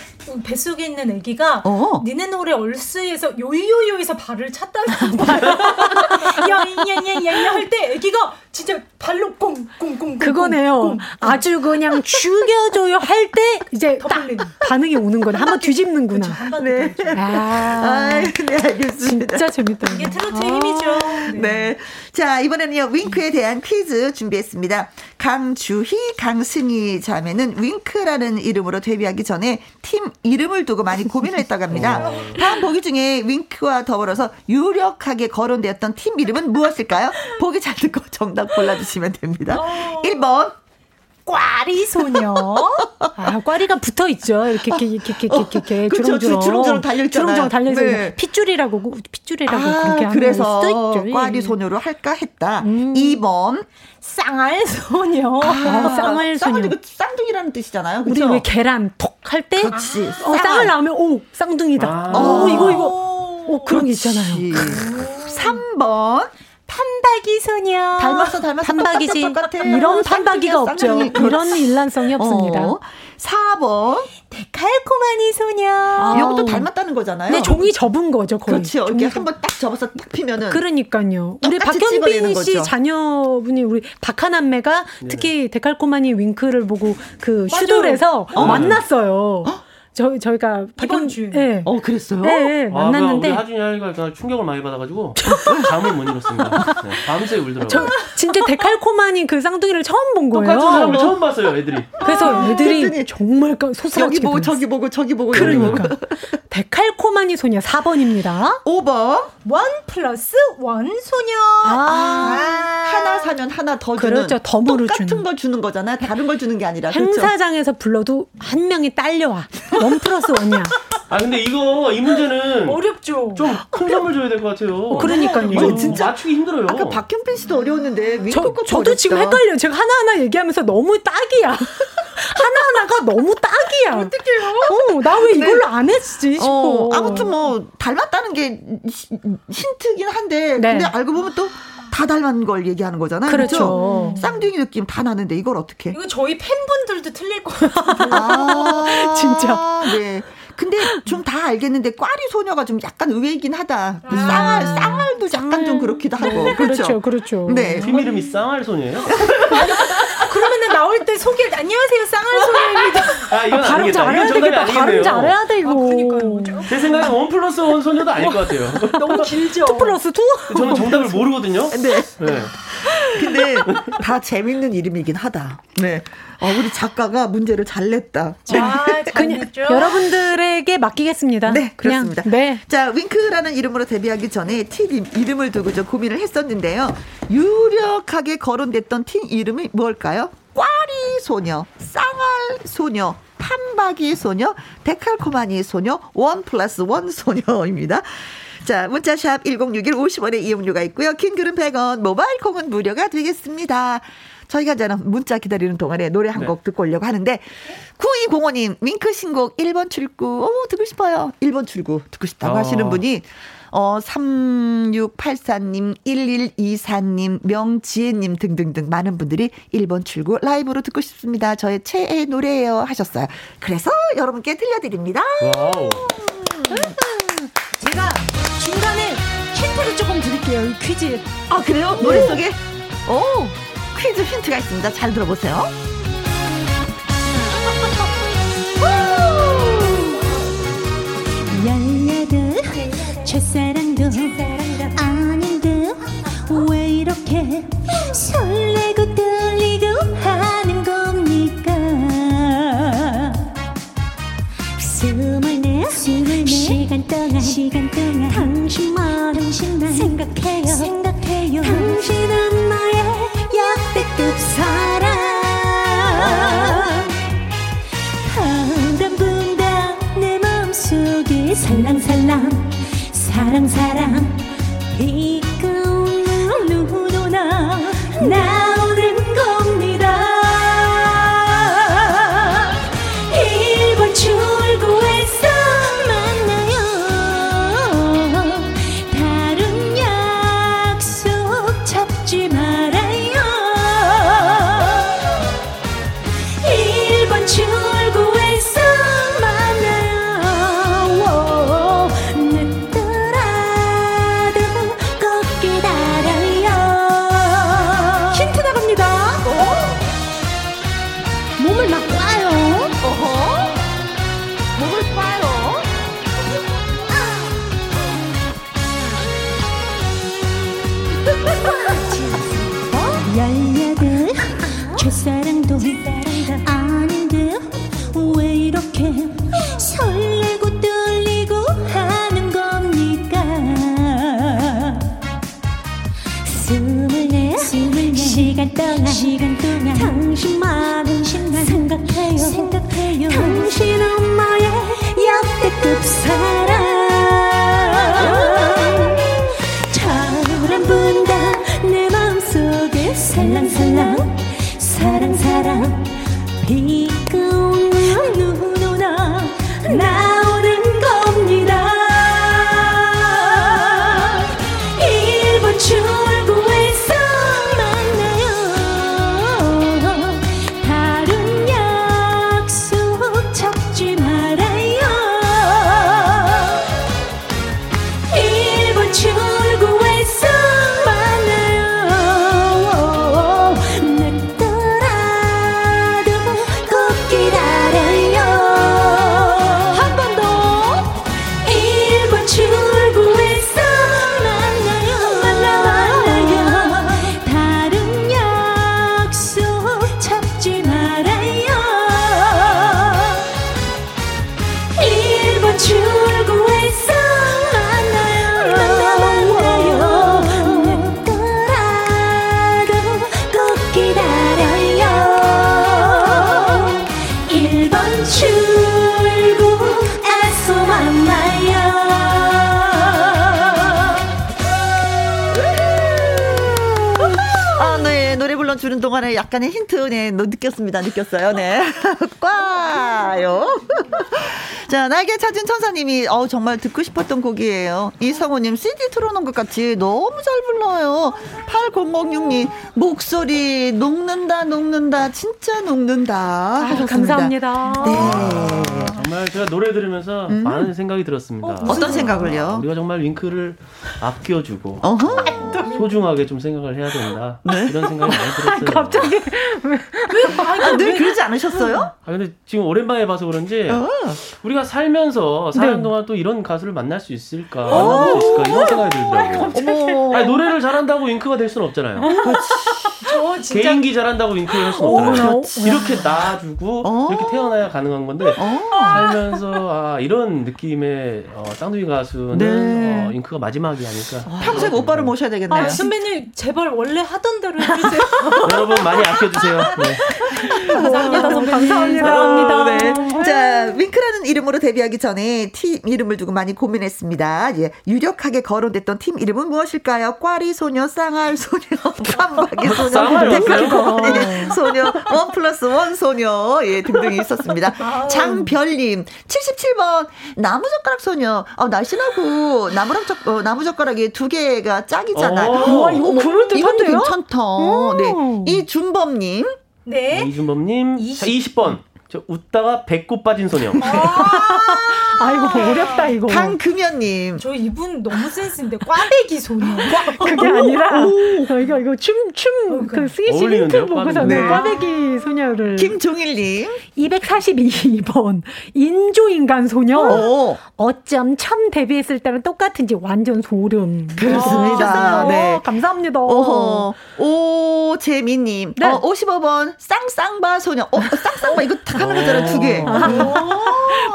뱃속에 있는 아기가 어. 니네 노래 얼스에서 요요요에서 발을 찼다는 거야. 야야야야야 할때 아기가 진짜 발로 꽁꽁꽁 그거네요. 아주 그냥 죽여줘요 할 때 이제 딱. 반응이 오는 거네. 한번 뒤집는구나. 네. 아, 아, 네, 알겠습니다. 진짜 재밌다. 이게 트로트의 힘이죠. 네. 자, 이번에는요, 윙크에 대한 퀴즈 준비했습니다. 강주희, 강승희 자매는 윙크라는 이름으로 데뷔하기 전에 팀 이름을 두고 많이 고민을 했다고 합니다. 다음 보기 중에 윙크와 더불어서 유력하게 거론되었던 팀 이름은 무엇일까요? 보기 잘 듣고 정답 골라주시면 됩니다. 1번, 꽈리 소녀. 아, 꽈리가 붙어 있죠. 이렇게 이렇게 이렇게 이렇게 이렇게, 이렇게 그쵸, 주렁주렁. 주렁주렁 달려 있잖아요. 주렁주렁 달려서 네. 핏줄이라고 핏줄이라고 아, 그렇게 하는 그래서 수도 있죠. 예. 꽈리 소녀로 할까 했다. 음. 2번, 쌍알 소녀. 아, 쌍알 소녀. 쌍둥이, 쌍둥이라는 뜻이잖아요. 우리 그쵸? 왜 계란 톡 할 때? 그렇지. 어, 쌍을 나오면 오 쌍둥이다. 아. 어 이거 이거. 어 그런 게 있잖아요. 3번. 판박이 소녀. 닮았어, 닮았어. 판박이지. 똑같아, 똑같아. 이런 쌍둥이야, 판박이가 없죠. 이런 일란성이 없습니다. 어. 4번. 데칼코마니 소녀. 아. 이것도 닮았다는 거잖아요. 네, 종이 접은 거죠, 거의. 그렇죠. 이렇게 한번 딱 접어서 딱 피면은. 그러니까요. 우리 박현빈 씨 거죠. 자녀분이 우리 박하남매가 특히 데칼코마니 윙크를 보고 그 맞아요. 슈돌에서 어. 만났어요. 저희 저희가 이번 주에. 네. 어, 그랬어요? 네, 네, 아, 만났는데 하준이 아이가 충격을 많이 받아가지고 잠을 못 이뤘습니다. 네, 밤새 울더라고요. 저 진짜 데칼코마니 그 쌍둥이를 처음 본 거예요. 똑같은 사람을 처음 봤어요, 애들이. 그래서 애들이 그랬더니 정말 까- 여기 소스라치게 보고. 저기 보고 저기 보고 그러니까. 데칼코마니 소녀 4번입니다. 5번. 원 플러스 원 소녀. 아, 하나 사면 하나 더 주는. 그렇죠. 덤으로 똑같은 주는. 걸 주는 거잖아요. 다른 걸 주는 게 아니라. 그렇죠? 행사장에서 불러도 한 명이 딸려와. 원 플러스 원이야. 아, 근데 이거, 이 문제는 어렵죠. 좀 큰 선물 줘야 될 것 같아요. 그러니까요. 이거 진짜 맞추기 힘들어요. 아까 박현빈 씨도 어려웠는데 저, 저도 어렵다. 지금 헷갈려요. 제가 하나하나 얘기하면서 너무 딱이야. 하나하나가 너무 딱이야. 어떡해요? 어, 나 왜 이걸로 안 했지 싶어. 어, 아무튼 뭐 닮았다는 게 히- 힌트긴 한데 네. 근데 알고 보면 또 다 닮은 걸 얘기하는 거잖아요. 그렇죠. 쌍둥이 느낌 다 나는데 이걸 어떻게? 이거 저희 팬분들도 틀릴 것 같아요. 아, 진짜. 네. 근데 좀 다 알겠는데 꽈리 소녀가 좀 약간 의외이긴 하다. 아. 쌍알 쌍알도 약간 좀 그렇기도 하고. 그렇죠, 그렇죠. 그렇죠. 네. 팀 이름이 쌍알 소녀예요? 나올 때 소개 안녕하세요 쌍알 소녀입니다. 아, 이건 발음 아니겠다. 잘해야 되겠다. 발음. 잘해야 돼, 이거. 아, 그러니까요. 제 생각엔 one plus one 소녀도 아닐 것 같아요. 너무 길죠. two plus two? 저는 정답을 모르거든요. 네. 네. 근데 다 재밌는 이름이긴 하다. 네. 어, 우리 작가가 문제를 잘 냈다. 아, 그냥. 여러분들에게 맡기겠습니다. 네, 그냥, 그렇습니다. 네. 자, 윙크라는 이름으로 데뷔하기 전에 팀 이름을 두고 좀 고민을 했었는데요. 유력하게 거론됐던 팀 이름이 뭘까요? 꽈리 소녀, 쌍알 소녀, 판박이 소녀, 데칼코마니 소녀, 원 플러스 원 소녀입니다. 자, 문자샵 1061 50원의 이용료가 있고요. 긴 글은 100원, 모바일 콩은 무료가 되겠습니다. 저희가 저는 문자 기다리는 동안에 노래 한 네. 곡 듣고 오려고 하는데 9205님 윙크 신곡 1번 출구 오 듣고 싶어요. 1번 출구 듣고 싶다고 어. 하시는 분이 어 3684님 1124님 명지혜님 등등등 많은 분들이 1번 출구 라이브로 듣고 싶습니다. 저의 최애 노래예요 하셨어요. 그래서 여러분께 들려드립니다. 와우. 제가 중간에 힌트를 조금 드릴게요, 이 퀴즈. 아 그래요? 노래 속에 오, 퀴즈 힌트가 있습니다. 잘 들어보세요. 열여덟 첫사랑도 아닌 듯왜 이렇게 설레고 떨리고 하는 겁니까? 스물네 시간 동안 시간 동안 당신만 당신만 생각해요. 생각해요. 당신은 나의 역대급 사랑. 바람분다 내 마음속에 살랑살랑 사랑사랑. 이가운 누구나 나 시간 동안 시간 동안 당신만 당신만 생각해요. 생각해요. 당신은 나의 역대급 사랑. 바람 분다 내 마음속에 살랑살랑. 사랑 사랑. 비 힌트, 네, 너 느꼈습니다. 느꼈어요. 네. 꽈요. 자, 날개 찾은 천사님이, 어 정말 듣고 싶었던 곡이에요. 이성우님, CD 틀어놓은 것 같이 너무 잘 불러요. 8006님, 목소리, 녹는다, 녹는다, 진짜 녹는다. 하셨습니다. 감사합니다. 네. 정말 제가 노래 들으면서 많은 생각이 들었습니다. 어떤 생각을요? 우리가 정말 윙크를 아껴주고 어허. 어, 소중하게 좀 생각을 해야 된다. 이런 생각이 많이 들었어요. 갑자기 아, 늘 그러지 않으셨어요? 아 근데 지금 오랜만에 봐서 그런지 어. 우리가 살면서 사는 네. 동안 또 이런 가수를 만날 수 있을까, 만날 수 있을까 이런 생각이 들더라고요. 아니, 노래를 잘한다고 윙크가 될 수는 없잖아요. 저 진짜 개인기 잘한다고 윙크를 할 수는 어, 없잖아요. 그렇지. 이렇게 낳아주고 어. 이렇게 태어나야 가능한 건데 어. 살면서 아 이런 느낌의 어, 쌍둥이 가수는 네. 어, 윙크가 마지막이 아닐까. 평생 오빠를 모셔야 되겠네요. 아, 선배님 제발 원래 하던 대로 해주세요. 여러분 많이 아껴주세요. 네. 감사합니다 선배님. 감사합니다. 사랑합니다. 네. 자, 윙크라는 이름으로 데뷔하기 전에 팀 이름을 두고 많이 고민했습니다. 예, 유력하게 거론됐던 팀 이름은 무엇일까요? 꽈리 소녀, 쌍알 소녀, 깜박이 소녀, 쌍알이었어요? 데칼코니 소녀, 원 플러스 원 소녀, 예, 등등이 있었습니다. 장별님, 77번, 나무젓가락 소녀. 어, 날씬하고 나무젓, 어, 나무젓가락이 두 개가 짝이잖아요. 오. 와, 이거 그럴듯한데요? 이것도 괜찮다. 네. 이준범님, 네. 이준범님 이십- 자 20번 저 웃다가 배꼽 빠진 소녀. 아이고 어렵다 이거. 강금연님. 저 이분 너무 센스인데 꽈배기 소녀. 그게 아니라 저희가 이거 춤춤그 스위치 힌트 어울리는데요, 보고서는 꽈배기. 꽈배기 소녀를 김종일님. 242번 인조인간 소녀 오. 어쩜 처음 데뷔했을 때랑 똑같은지 완전 소름 그렇습니다. 아, 네. 감사합니다 어허. 오재민님. 네. 어, 55번 쌍쌍바 소녀. 어, 쌍쌍바 이거 다 하는 거잖아, 두 개.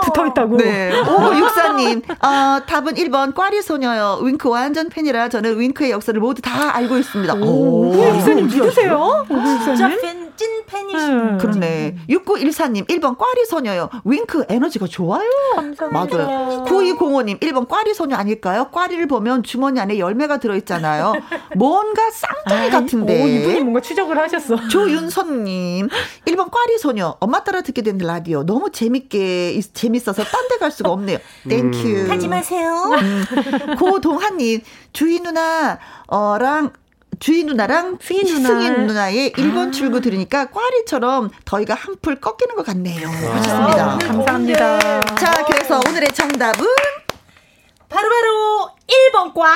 붙어 있다고 네. 오, 육사님. 어, 답은 1번 꽈리 소녀요. 윙크 완전 팬이라 저는 윙크의 역사를 모두 다 알고 있습니다. 오, 오, 육사님 누구세요? 진짜 육사님? 팬, 찐 팬이시네. 네. 그러네. 6914님, 1번 꽈리 소녀요. 윙크 에너지가 좋아요. 감사합니다. 맞아요. 9205님, 1번 꽈리 소녀 아닐까요? 꽈리를 보면 주머니 안에 열매가 들어있잖아요. 뭔가 쌍둥이 같은데. 오, 이분이 뭔가 추적을 하셨어. 조윤선님, 1번 꽈리 소녀. 엄마 따라 듣게 된 라디오. 너무 재밌게, 있- 재밌어서 딴 데 갈 수가 없네요. Thank you. 하지 마세요. 고동환님, 주희 누나, 어랑, 주희 누나랑 승희 누나. 승희 누나의 1번 출구 들으니까 꽈리처럼 더위가 한풀 꺾이는 것 같네요. 하셨습니다. 감사합니다. 자, 그래서 오늘의 정답은 바로바로 1번 꽈리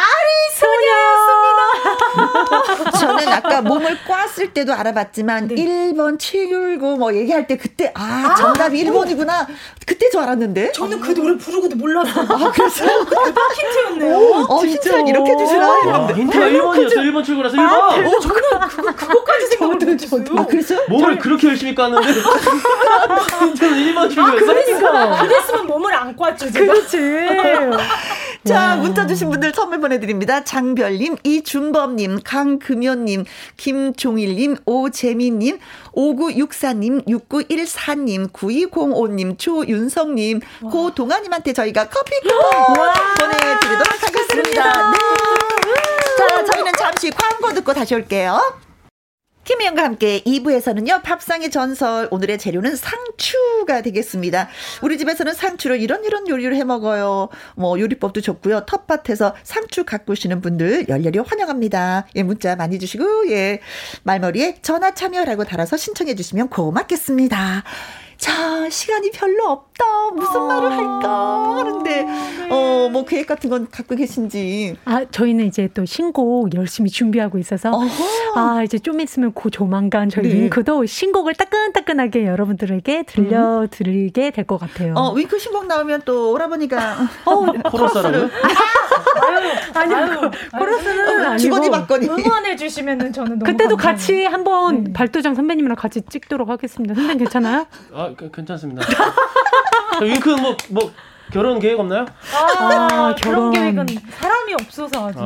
소녀였습니다. 저는 아까 몸을 꽈쓸 때도 알아봤지만 1번 719뭐 얘기할 때 그때 아, 정답이 1번이구나. 그때 저 알았는데. 저는 그 노래 부르고도 몰랐어요. 아, 그래서 대박 힌트였네요. 어, 힌트를 이렇게 주시나 와, 했는데. 힌트가 1번이었어. 1번 출구라서 1번. 그것까지 생각 못했어요. 아, 그랬어요? 몸을 그렇게 열심히 깠는데 힌트는 1번 출구였어. 그러니까 그랬으면 몸을 안 꽈죠 제가. 그렇지. 자, 문자 주신 분들 선물 보내드립니다. 장별님, 이준범님, 강금연님, 김종일님, 오재민님, 5964님, 6914님, 9205님, 조윤성님, 고동아님한테 저희가 커피 쿠폰 보내드리도록 하겠습니다. 네. 자, 저희는 잠시 광고 듣고 다시 올게요. 김혜영과 함께 2부에서는요, 밥상의 전설, 오늘의 재료는 상추가 되겠습니다. 우리 집에서는 상추로 이런 이런 요리를 해 먹어요. 뭐, 요리법도 좋고요. 텃밭에서 상추 가꾸시는 분들 열렬히 환영합니다. 예, 문자 많이 주시고, 예, 말머리에 전화 참여라고 달아서 신청해 주시면 고맙겠습니다. 자, 시간이 별로 없 다. 무슨 말을 할까 하는데, 어, 뭐, 계획 같은 건 갖고 계신지. 아, 저희는 이제 또 신곡 열심히 준비하고 있어서 어허. 아, 이제 좀 있으면 고 조만간 저희 네. 윙크도 신곡을 따끈따끈하게 여러분들에게 들려 드리게 될 것 같아요. 어, 윙크 신곡 나오면 또 오라버니가 어, 코러스라고요? 아니, 코러스는 아니고 주거니 받거니. 응원해 주시면은 저는 너무 그때도 감사해요. 같이 한번 네. 발도장 선배님이랑 같이 찍도록 하겠습니다. 선배님 괜찮아요? 아, 그- 괜찮습니다. 저 윙크 뭐, 뭐, 결혼 계획 없나요? 아, 결혼. 그런 계획은 사람이 없어서 아직.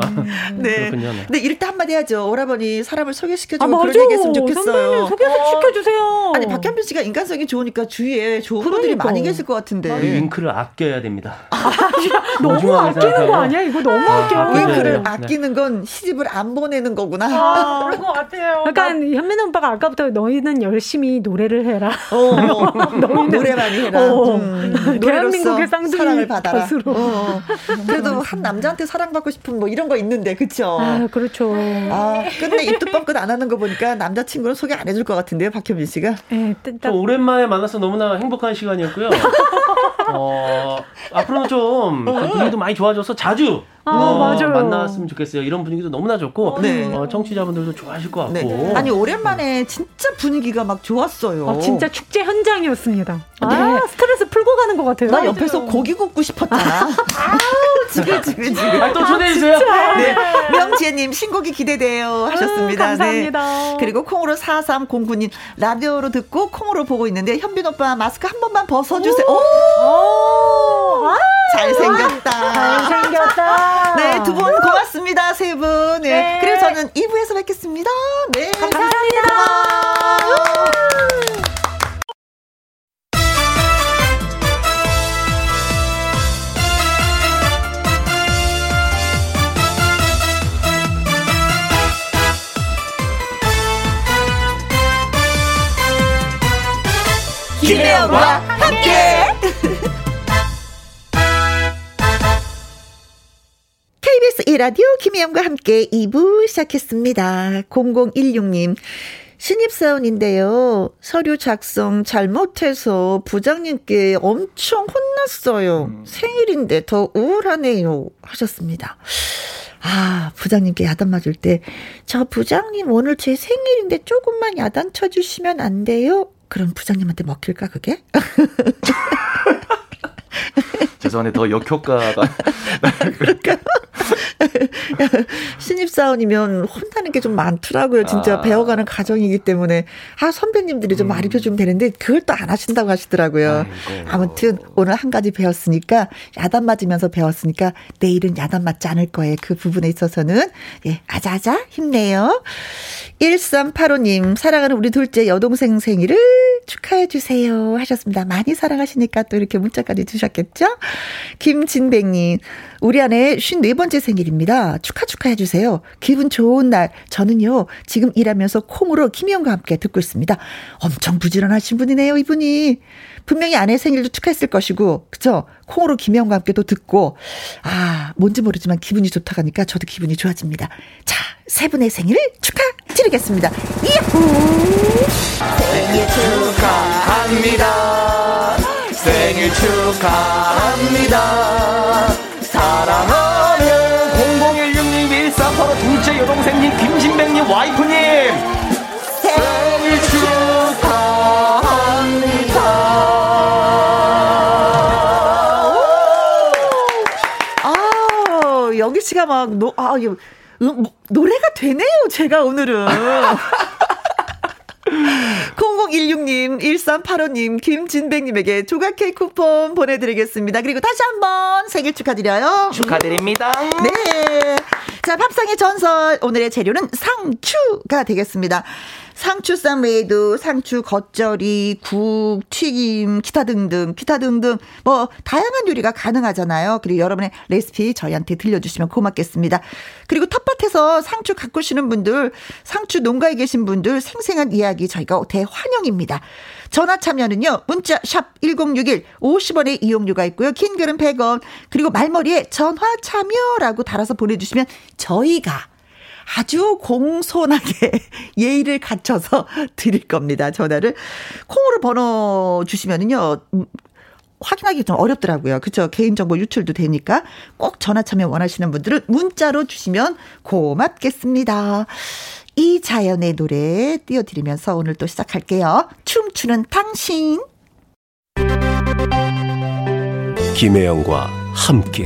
네. 그렇군요. 네. 근데 이럴 때 한마디 하죠. 오라버니 사람을 소개시켜주고 아, 그런 맞아. 얘기 했으면 좋겠어요. 선배님 소개시켜주세요. 아니, 박현빈 씨가 인간성이 좋으니까 주위에 좋은 분들이 그러니까. 많이 계실 것 같은데. 이 윙크를 아껴야 됩니다. 너무 소중하게 아끼는 거 생각하고. 아니야? 이거 너무 아, 아껴. 윙크를 돼요. 네. 아끼는 건 시집을 안 보내는 거구나. 아, 그런 것 같아요. 약간 현민 오빠가 아까부터 너희는 열심히 노래를 해라. 어, 노래 많이 해라. 어. 음, 대한민국의 쌍둥이 사랑을 받아라. 가수로. 어. 그래도 한 남자한테 사랑받고 싶은 뭐 이런 거 있는데, 그쵸? 아, 그렇죠. 아, 끝내 입도 뻥끗 안 하는 거 보니까 남자친구는 소개 안 해줄 것 같은데요, 박현빈 씨가? 예, 좀딱 오랜만에 만나서 너무나 행복한 시간이었고요. 어, 앞으로는 좀그 분위기도 많이 좋아져서 자주 아, 어, 맞아요. 만났으면 좋겠어요. 이런 분위기도 너무나 좋고 네. 어, 청취자분들도 좋아하실 것 같고. 네. 아니, 오랜만에 진짜 분위기가 막 좋았어요. 아, 진짜 축제 현장이었습니다. 아, 네. 스트레스 풀고 가는 것 같아요. 나 옆에서 고기 굽고 싶었잖아. 아우, 지글지글지글. 아, 또 초대해 주세요. 네. 명지혜님, 신곡이 기대돼요. 하셨습니다. 아, 감사합니다. 네. 그리고 콩으로 4309님, 라디오로 듣고 콩으로 보고 있는데, 현빈 오빠 마스크 한 번만 벗어주세요. 오! 오, 아, 잘생겼다. 잘생겼다. 네, 두 분 고맙습니다. 세 분. 네. 네. 그리고 저는 2부에서 뵙겠습니다. 네. 감사합니다. 고마워요. 김혜영과 KBS 1라디오 김혜영과 함께 2부 시작했습니다. 0016님. 신입사원인데요. 서류 작성 잘못해서 부장님께 엄청 혼났어요. 음. 생일인데 더 우울하네요. 하셨습니다. 아, 부장님께 야단 맞을 때, 저 부장님 오늘 제 생일인데 조금만 야단 쳐주시면 안 돼요? 그럼 부장님한테 먹힐까, 그게? 죄송한데 더 역효과가. 그러니까. 신입사원이면 혼나는 게 좀 많더라고요. 진짜 아. 배워가는 과정이기 때문에. 아, 선배님들이 좀 음. 가르쳐 주면 되는데 그걸 또 안 하신다고 하시더라고요. 아이고. 아무튼 오늘 한 가지 배웠으니까 야단 맞으면서 배웠으니까 내일은 야단 맞지 않을 거예요. 그 부분에 있어서는. 예, 아자아자 힘내요. 1385님, 사랑하는 우리 둘째 여동생 생일을 축하해 주세요. 하셨습니다. 많이 사랑하시니까 또 이렇게 문자까지 주셨겠죠? 김진백님, 우리 아내 54번째 생일입니다. 축하 축하해 주세요. 기분 좋은 날. 저는요, 지금 일하면서 콩으로 김희영과 함께 듣고 있습니다. 엄청 부지런하신 분이네요, 이분이. 분명히 아내 생일도 축하했을 것이고, 그쵸? 콩으로 김혜영과 함께 또 듣고, 아, 뭔지 모르지만 기분이 좋다 가니까 저도 기분이 좋아집니다. 자, 세 분의 생일 축하 드리겠습니다. 이후! 생일 축하합니다. 생일 축하합니다. 사랑하는 0016님 1485 둘째 여동생님 김진백님 와이프님 생일 축하합니다. 아, 여기 씨가 막, 노, 아, 음, 노래가 되네요, 제가 오늘은. 0016님, 1385님, 김진백님에게 조각 케이크 쿠폰 보내드리겠습니다. 그리고 다시 한번 생일 축하드려요. 축하드립니다. 네. 자, 밥상의 전설. 오늘의 재료는 상추가 되겠습니다. 상추쌈 외에도 상추 겉절이, 국, 튀김, 기타 등등, 기타 등등 뭐 다양한 요리가 가능하잖아요. 그리고 여러분의 레시피 저희한테 들려주시면 고맙겠습니다. 그리고 텃밭에서 상추 가꾸시는 분들, 상추 농가에 계신 분들 생생한 이야기 저희가 대환영입니다. 전화 참여는요. 문자 샵 1061 50원의 이용료가 있고요. 긴 글은 100원. 그리고 말머리에 전화 참여라고 달아서 보내주시면 저희가 아주 공손하게 예의를 갖춰서 드릴 겁니다. 전화를. 콩으로 번호 주시면은요. 음, 확인하기 좀 어렵더라고요. 그쵸? 개인정보 유출도 되니까 꼭 전화 참여 원하시는 분들은 문자로 주시면 고맙겠습니다. 이 자연의 노래 띄워드리면서 오늘 또 시작할게요. 춤추는 당신. 김혜영과 함께.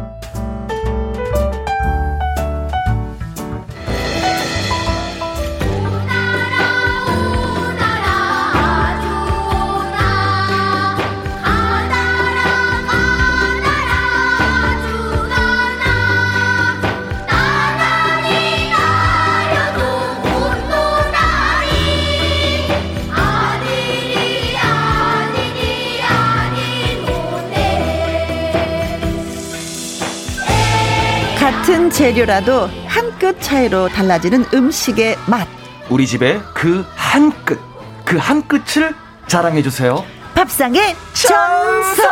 같은 재료라도 한 끗 차이로 달라지는 음식의 맛. 우리 집의 그한 끝, 그한 끝을 자랑해 주세요. 밥상의 전설.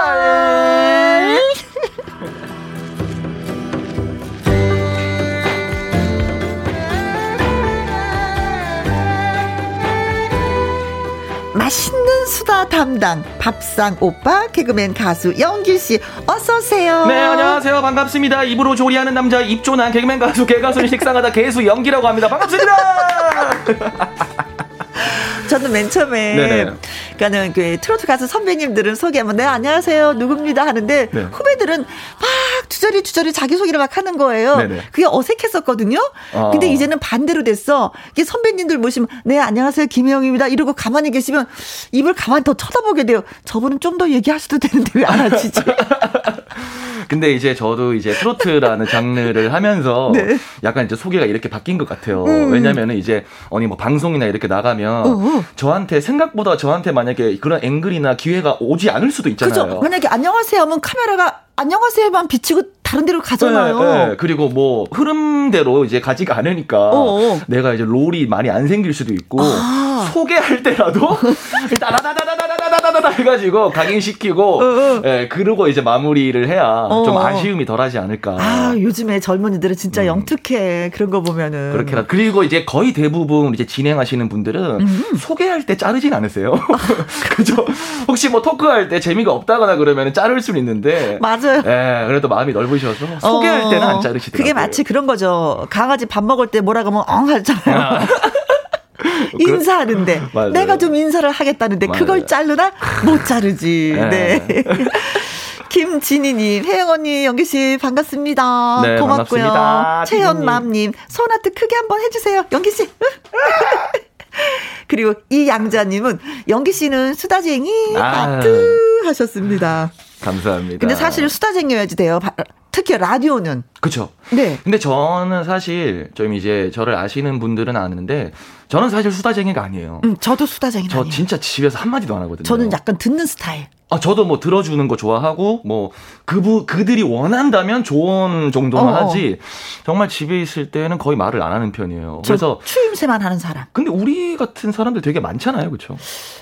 맛있는 수다 담당 밥상 오빠 개그맨 가수 영길 씨 어서 오세요. 네, 안녕하세요. 반갑습니다. 입으로 조리하는 남자 입조난 개그맨 가수 개가수는 식상하다 개수 연기라고 합니다. 반갑습니다. 저는 맨 처음에 네네. 그러니까는 그 트로트 가수 선배님들은 소개하면 네 안녕하세요 누굽니다 하는데 네. 후배들은 막 주저리 주저리 자기 소개를 막 하는 거예요. 네네. 그게 어색했었거든요. 어. 근데 이제는 반대로 됐어. 이게 선배님들 모시면 네 안녕하세요 김혜영입니다 이러고 가만히 계시면 입을 가만히 더 쳐다보게 돼요. 저분은 좀 더 얘기하셔도 되는데 왜 안 하시지? 근데 이제 저도 이제 트로트라는 장르를 하면서 네. 약간 이제 소개가 이렇게 바뀐 것 같아요. 음. 왜냐면은 이제 어디 뭐 방송이나 이렇게 나가면 어. 저한테 생각보다 저한테 만약에 그런 앵글이나 기회가 오지 않을 수도 있잖아요. 그죠? 만약에 안녕하세요 하면 카메라가 안녕하세요만 비치고 다른 데로 가잖아요. 네, 네. 그리고 뭐 흐름대로 이제 가지가 않으니까 어어. 내가 이제 롤이 많이 안 생길 수도 있고 아. 소개할 때라도 따다다다다다다다다다다 해가지고 각인시키고 어어. 예 그러고 이제 마무리를 해야 좀 어. 아쉬움이 덜하지 않을까. 아, 요즘에 젊은이들은 진짜 영특해. 그런 거 보면은. 음. 그렇게라 그리고 이제 거의 대부분 이제 진행하시는 분들은 음. 소개할 때 자르진 않으세요. 아. 그죠? 혹시 뭐 토크할 때 재미가 없다거나 그러면 자를 수는 있는데. 맞아요. 예, 그래도 마음이 넓으셔서 소개할 어, 때는 안 자르시더라고요. 그게 마치 그런 거죠. 강아지 밥 먹을 때 뭐라 그러면 엉 하잖아요. 인사하는데 맞아요. 내가 좀 인사를 하겠다는데 맞아요. 그걸 자르나 못 자르지. 네. 네. 김진희님, 혜영 언니, 영기 씨 반갑습니다. 네, 고맙고요. 반갑습니다. 최현맘님, 손 하트 크게 한번 해주세요. 영기 씨. 그리고 이양자님은 영기 씨는 수다쟁이 아. 하트 하셨습니다. 감사합니다. 근데 사실 수다쟁이여야지 돼요. 바- 특히 라디오는. 그쵸. 네. 근데 저는 사실 좀 이제 저를 아시는 분들은 아는데 저는 사실 수다쟁이가 아니에요. 음, 저도 수다쟁이 저 아니에요. 진짜 집에서 한 마디도 안 하거든요. 저는 약간 듣는 스타일. 아, 저도 뭐 들어주는 거 좋아하고 뭐 그부 그들이 원한다면 조언 정도는 어, 어. 하지. 정말 집에 있을 때는 거의 말을 안 하는 편이에요. 그래서 저 추임새만 하는 사람. 근데 우리 같은 사람들 되게 많잖아요, 그렇죠?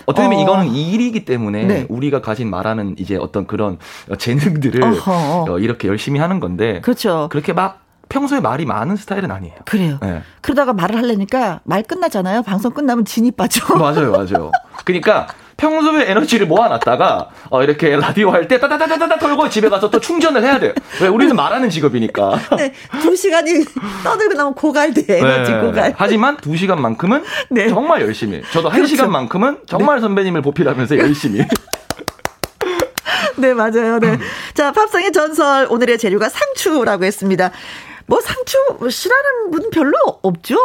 어떻게 보면 어. 이거는 일이기 때문에 네. 우리가 가진 말하는 이제 어떤 그런 재능들을 어허. 어, 이렇게 열심히 하는 건데 그렇죠. 그렇게 막 평소에 말이 많은 스타일은 아니에요. 그래요. 네. 그러다가 말을 하려니까 말 끝나잖아요. 방송 끝나면 진이 빠져. 맞아요, 맞아요. 그러니까 평소에 에너지를 모아놨다가 어, 이렇게 라디오 할 때 따다다다다다 털고 집에 가서 또 충전을 해야 돼요. 왜 우리는 말하는 직업이니까. 네, 두 시간이 떠들고 나면 고갈돼. 에너지 네. 고갈. 하지만 두 시간만큼은 네. 정말 열심히. 저도 한 그렇죠. 시간만큼은 정말 선배님을 보필하면서 열심히. 네, 맞아요. 네. 자, 팝상의 전설. 오늘의 재료가 상추라고 했습니다. 뭐 상추 싫어하는 분 별로 없죠?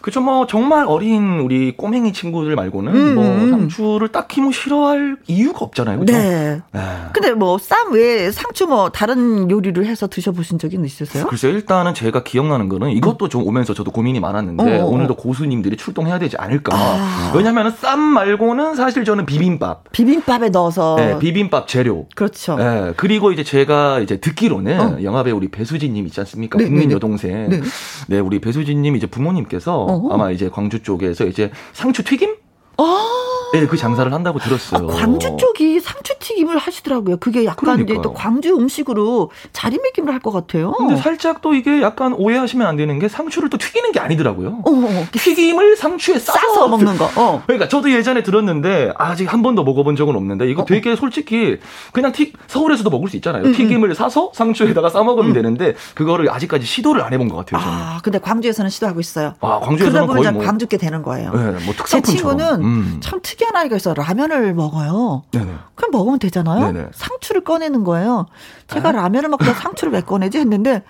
그쵸, 뭐, 정말 어린 우리 꼬맹이 친구들 말고는 음, 뭐, 음. 상추를 딱히 뭐 싫어할 이유가 없잖아요. 그죠? 네. 네. 근데 뭐 쌈 외에 상추 뭐 다른 요리를 해서 드셔보신 적은 있으세요? 글쎄요, 일단은 제가 기억나는 거는 이것도 좀 오면서 저도 고민이 많았는데, 어, 어, 어. 오늘도 고수님들이 출동해야 되지 않을까. 아. 왜냐면은 쌈 말고는 사실 저는 비빔밥. 비빔밥에 넣어서. 네, 비빔밥 재료. 그렇죠. 네, 그리고 이제 제가 이제 듣기로는 어. 영화배우 우리 배수진님 있지 않습니까? 네, 네, 네. 여동생. 네. 네. 우리 배수진님 이제 부모님께서 어허. 아마 이제 광주 쪽에서 이제 상추 튀김? 아, 예, 그 장사를 한다고 들었어요. 아, 광주 쪽이 상추튀김을 하시더라고요. 그게 약간 이제. 또 광주 음식으로 자리매김을 할 것 같아요. 근데 살짝 또 이게 약간 오해하시면 안 되는 게 상추를 또 튀기는 게 아니더라고요. 어, 어, 튀김을 상추에 싸서, 싸서 먹는 거. 어. 그러니까 저도 예전에 들었는데 아직 한 번도 먹어본 적은 없는데 어, 이거 되게 솔직히 그냥 튀 서울에서도 먹을 수 있잖아요. 음, 튀김을 사서 상추에다가 싸 먹으면 되는데 그거를 아직까지 시도를 안 해본 것 같아요. 저는. 아, 근데 광주에서는 시도하고 있어요. 아, 그러다 광주에서는 보면 거의 뭐 광주께 되는 거예요. 네, 뭐제 특산품처럼. 친구는 음. 참특 이한 아이가 있어. 라면을 먹어요. 네네. 그냥 먹으면 되잖아요. 네네. 상추를 꺼내는 거예요. 제가 아? 라면을 먹다 상추를 왜 꺼내지 했는데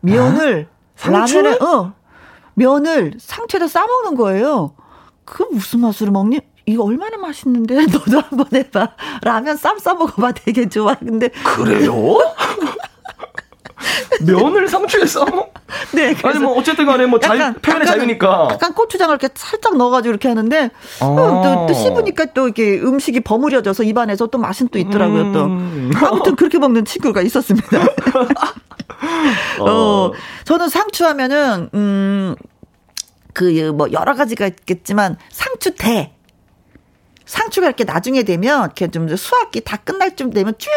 면을? 라면에 어 면을 상추에다 싸 먹는 거예요. 그 무슨 맛으로 먹니? 이거 얼마나 맛있는데 너도 한번 해봐. 라면 쌈 싸 먹어봐 되게 좋아. 근데 그래요? 면을 상추에 싸 먹? 네 아니 뭐 어쨌든 간에 뭐 자유, 약간- 표현의 약간은- 자유니까. 약간 고추장을 이렇게 살짝 넣어가지고 이렇게 하는데 어. 어, 또, 또 씹으니까 또 이렇게 음식이 버무려져서 입안에서 또 맛은 또 있더라고요 또 음. 아무튼 그렇게 먹는 친구가 있었습니다. 어, 저는 상추 하면은 음 그 뭐 여러 가지가 있겠지만 상추대 상추가 이렇게 나중에 되면 이렇게 좀 수확기 다 끝날 쯤 되면 쭉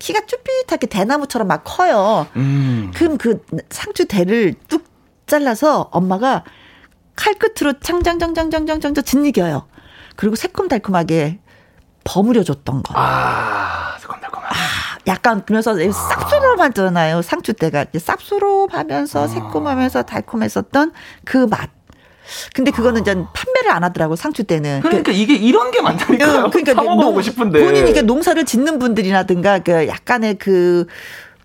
키가 쭈삣하게 대나무처럼 막 커요. 음. 그럼 그 상추 대를 뚝 잘라서 엄마가 칼 끝으로 창장장장장장장 짓이겨요. 그리고 새콤달콤하게 버무려 줬던 거. 아, 새콤달콤한. 약간 그러면서 쌉소름하잖아요. 상추대가 이제 아. 쌉소름하면서 새콤하면서 달콤했었던 그 맛. 근데 그거는 이제 판매를 안 하더라고 상추대는. 그러니까 이게 이런 게 많다니까요. 그, 그러니까 사 먹어보고 농- 싶은데. 본인이 농사를 짓는 분들이라든가 그 약간의 그,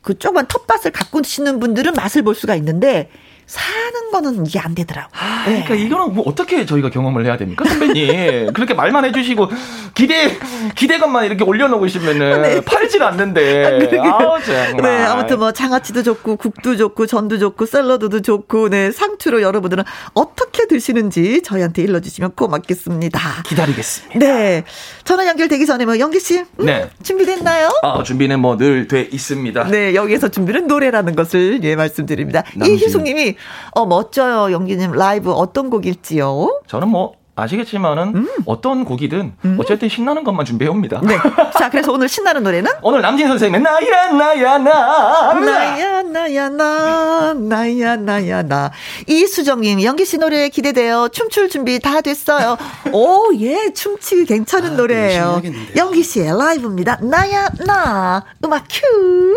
그 조그만 텃밭을 갖고 계시는 분들은 맛을 볼 수가 있는데 사는 거는 이게 안 되더라고. 네. 그러니까 이거는 뭐 어떻게 저희가 경험을 해야 됩니까, 선배님? 그렇게 말만 해주시고 기대 기대감만 이렇게 올려놓으시면은 팔질 않는데. 아우 정말. 네, 아무튼 뭐 장아찌도 좋고 국도 좋고 전도 좋고 샐러드도 좋고 네 상추로 여러분들은 어떻게 드시는지 저희한테 일러주시면 고맙겠습니다. 기다리겠습니다. 네, 전화 연결되기 전에 뭐 영기 씨 음, 네. 준비됐나요? 아 준비는 뭐 늘 돼 있습니다. 네, 여기서 준비는 노래라는 것을 예 말씀드립니다. 남진. 이희숙님이 어 멋져요, 영기님. 라이브 어떤 곡일지요? 저는 뭐 아시겠지만은 어떤 곡이든 어쨌든 신나는 것만 준비해 옵니다. 네, 자 그래서 오늘 신나는 노래는? 오늘 남진 선생님의 나야 나야 나. 나야 나야 나 나야 나야 나. 이수정님 영기 씨 노래 기대돼요. 춤출 준비 다 됐어요. 오 예 춤추기 괜찮은 노래예요. 영기 씨의 라이브입니다. 나야 나. 음악 큐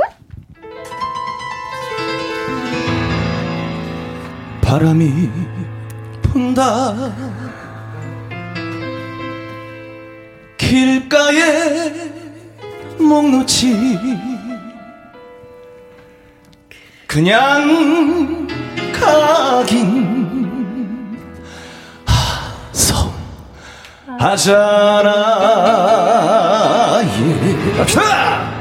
바람이 분다. 길가에 목 놓지. 그냥 가긴 하성 하잖아. 예. 갑시다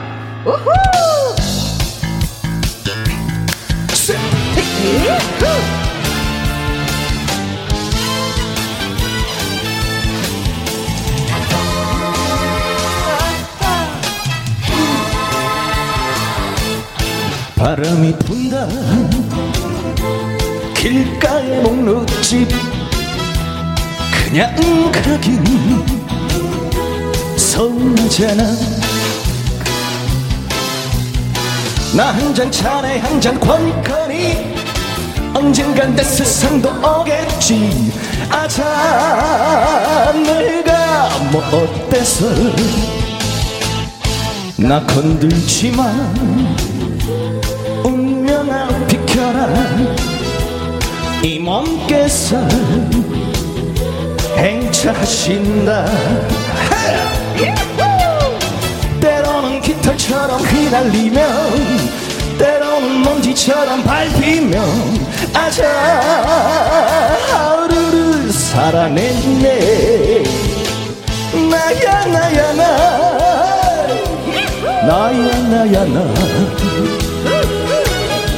바람이 분다. 길가에 목록집 그냥 가긴. 서운하잖아. 나 한 잔 차례 한 잔 권거니 언젠간 내 세상도 오겠지. 아자 내가 뭐 어때서? 나 건들지 마 이 몸께서 행차하신다. 때로는 깃털처럼 휘날리면 때로는 먼지처럼 밟히면 아자 하루를 살아냈네. 나야 나야 나. 나야 나야 나.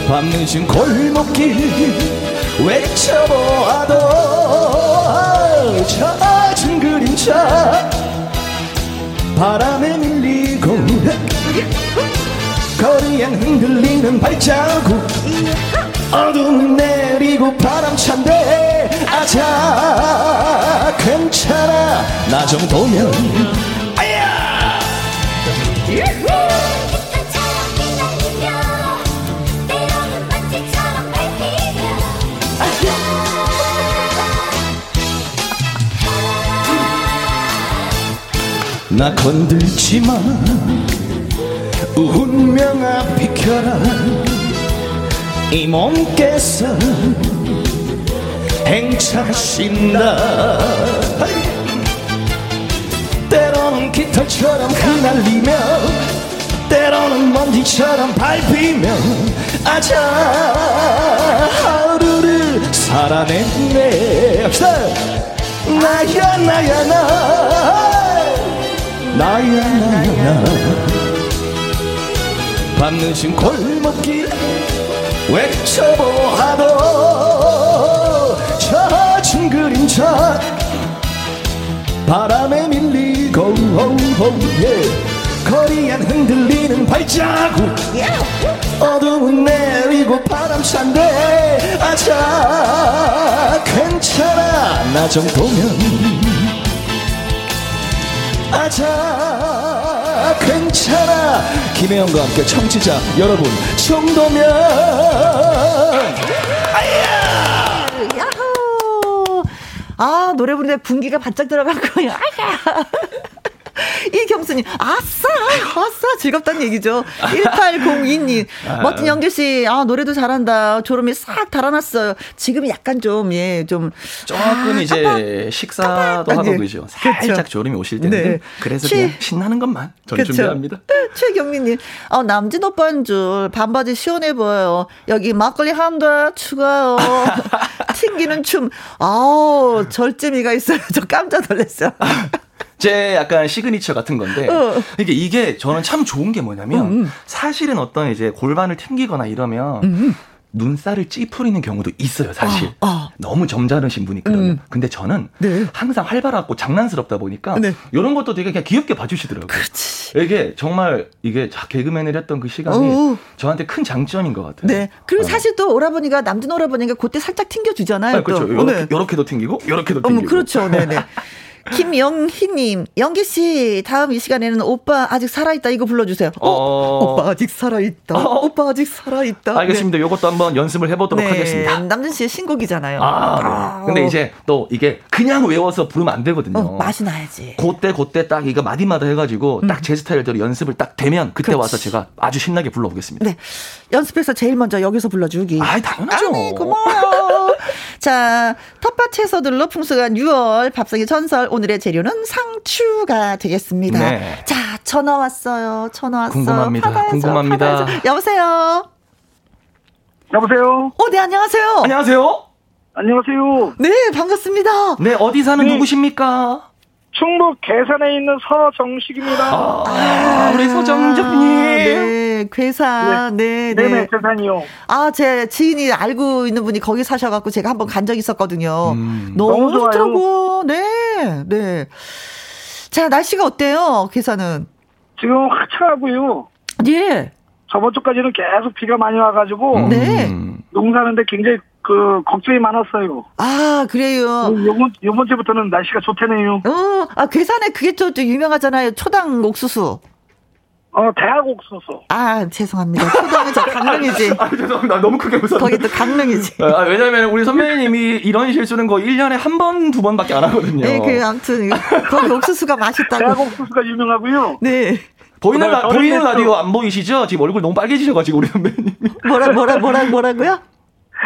밤늦은 골목길 외쳐보아도 젖은 그림자 바람에 밀리고 거리엔 흔들리는 발자국. 어둠 내리고 바람 찬데 아자 괜찮아. 나 정도면 나 건들지 마 운명아 비켜라. 이 몸께서 행차하신다. 때로는 깃털처럼 휘날리며 때로는 먼지처럼 밟히며 아자 하루를 살아냈네. 합시다 나야 나야 나 나야 나야 나 밤늦은 골목길 외쳐보아도 젖은 그림자 바람에 밀리고 예. 거리엔 흔들리는 발자국 어둠은 내리고 바람 찬데 아자 괜찮아 나 정도면 아자 괜찮아 김혜영과 함께 청취자 여러분 정도면 야호! 아, 노래 부르는데 분기가 바짝 들어갔고요. 아야! 이경수님, 아싸! 아싸! 즐겁다는 얘기죠. 1802님, 멋진 영규씨, 아, 노래도 잘한다. 졸음이 싹 달아났어요. 지금 약간 좀, 예, 좀. 조금 아, 이제 깜빡, 식사도 깜빡. 하고 예. 그죠. 살짝 졸음이 오실 텐데. 네. 그래서 취- 그냥 신나는 것만 전 그쵸. 준비합니다. 최경민님, 어, 남진 오빠인 줄 반바지 시원해 보여요. 여기 막걸리 한잔 추가요. 튕기는 춤. 아우, 절제미가 있어요. 저 깜짝 놀랐어요. 제 약간 시그니처 같은 건데 어. 이게 이게 저는 참 좋은 게 뭐냐면 음, 음. 사실은 어떤 이제 골반을 튕기거나 이러면 눈살을 찌푸리는 경우도 있어요 사실 어, 어. 너무 점잖으신 분이 그러면 음. 근데 저는 네. 항상 활발하고 장난스럽다 보니까 네. 이런 것도 되게 그냥 귀엽게 봐주시더라고요 그렇지. 이게 정말 이게 자, 개그맨을 했던 그 시간이 어우. 저한테 큰 장점인 것 같아요 네. 그리고 어. 사실 또 오라버니가 남진 오라버니가 그때 살짝 튕겨주잖아요. 아, 그렇죠 또. 요렇게, 네. 요렇게도 튕기고 요렇게도 튕기고 그렇죠. 네네. 김영희님, 영기씨, 다음 이 시간에는 오빠 아직 살아있다 이거 불러주세요. 어, 어. 오빠 아직 살아있다. 어. 오빠 아직 살아있다. 알겠습니다 요것도 한번 연습을 해보도록 네. 하겠습니다 남진 씨의 신곡이잖아요. 아, 네. 근데 이제 또 이게 그냥 외워서 부르면 안 되거든요. 어, 맛이 나야지. 그때 그때 딱 이거 마디마다 해가지고 딱제 스타일대로 연습을 딱 되면 그때 음. 그렇지. 와서 제가 아주 신나게 불러보겠습니다. 네. 연습해서 제일 먼저 여기서 불러주기. 아이 당연하죠. 아니, 고마워요. 자, 텃밭 채소들로 풍성한 6월 밥상의 전설. 오늘의 재료는 상추가 되겠습니다. 네. 자, 전화 왔어요. 전화 왔어요. 궁금합니다. 받아야죠, 궁금합니다. 받아야죠. 여보세요? 여보세요? 어, 네, 안녕하세요. 안녕하세요. 안녕하세요. 네, 반갑습니다. 네 어디 사는 네. 누구십니까? 충북 괴산에 있는 서정식입니다. 아, 우리 소정접님. 네, 괴산. 네, 네. 네 네, 괴산이요. 아, 제 지인이 알고 있는 분이 거기 사셔갖고 제가 한번 간 적이 있었거든요. 음. 너무, 너무 좋아요. 좋더라고요. 네, 네. 자, 날씨가 어때요, 괴산은? 지금 화창하고요. 예. 저번 주까지는 계속 비가 많이 와가지고 네. 음. 농사하는데 굉장히 그 걱정이 많았어요. 아, 그래요. 요번 요번 주부터는 날씨가 좋다네요. 어, 아, 괴산에 그게 또, 또 유명하잖아요. 초당 옥수수. 어 대학 옥수수. 아, 죄송합니다. 초당은 저 강릉이지. 아 죄송합니다. 너무 크게 웃었네. 거기 또 강릉이지. 아, 왜냐면 우리 선배님이 이런 실수는 거의 1년에 한 번, 두 번밖에 안 하거든요. 네, 그, 아무튼, 거기 옥수수가 대학 맛있다고. 옥수수가 유명하고요. 네. 보이는, 라, 보이는 또- 라디오 안 보이시죠? 지금 얼굴 너무 빨개지셔가지고 우리 선배님이. 뭐라, 뭐라, 뭐라, 뭐라고요?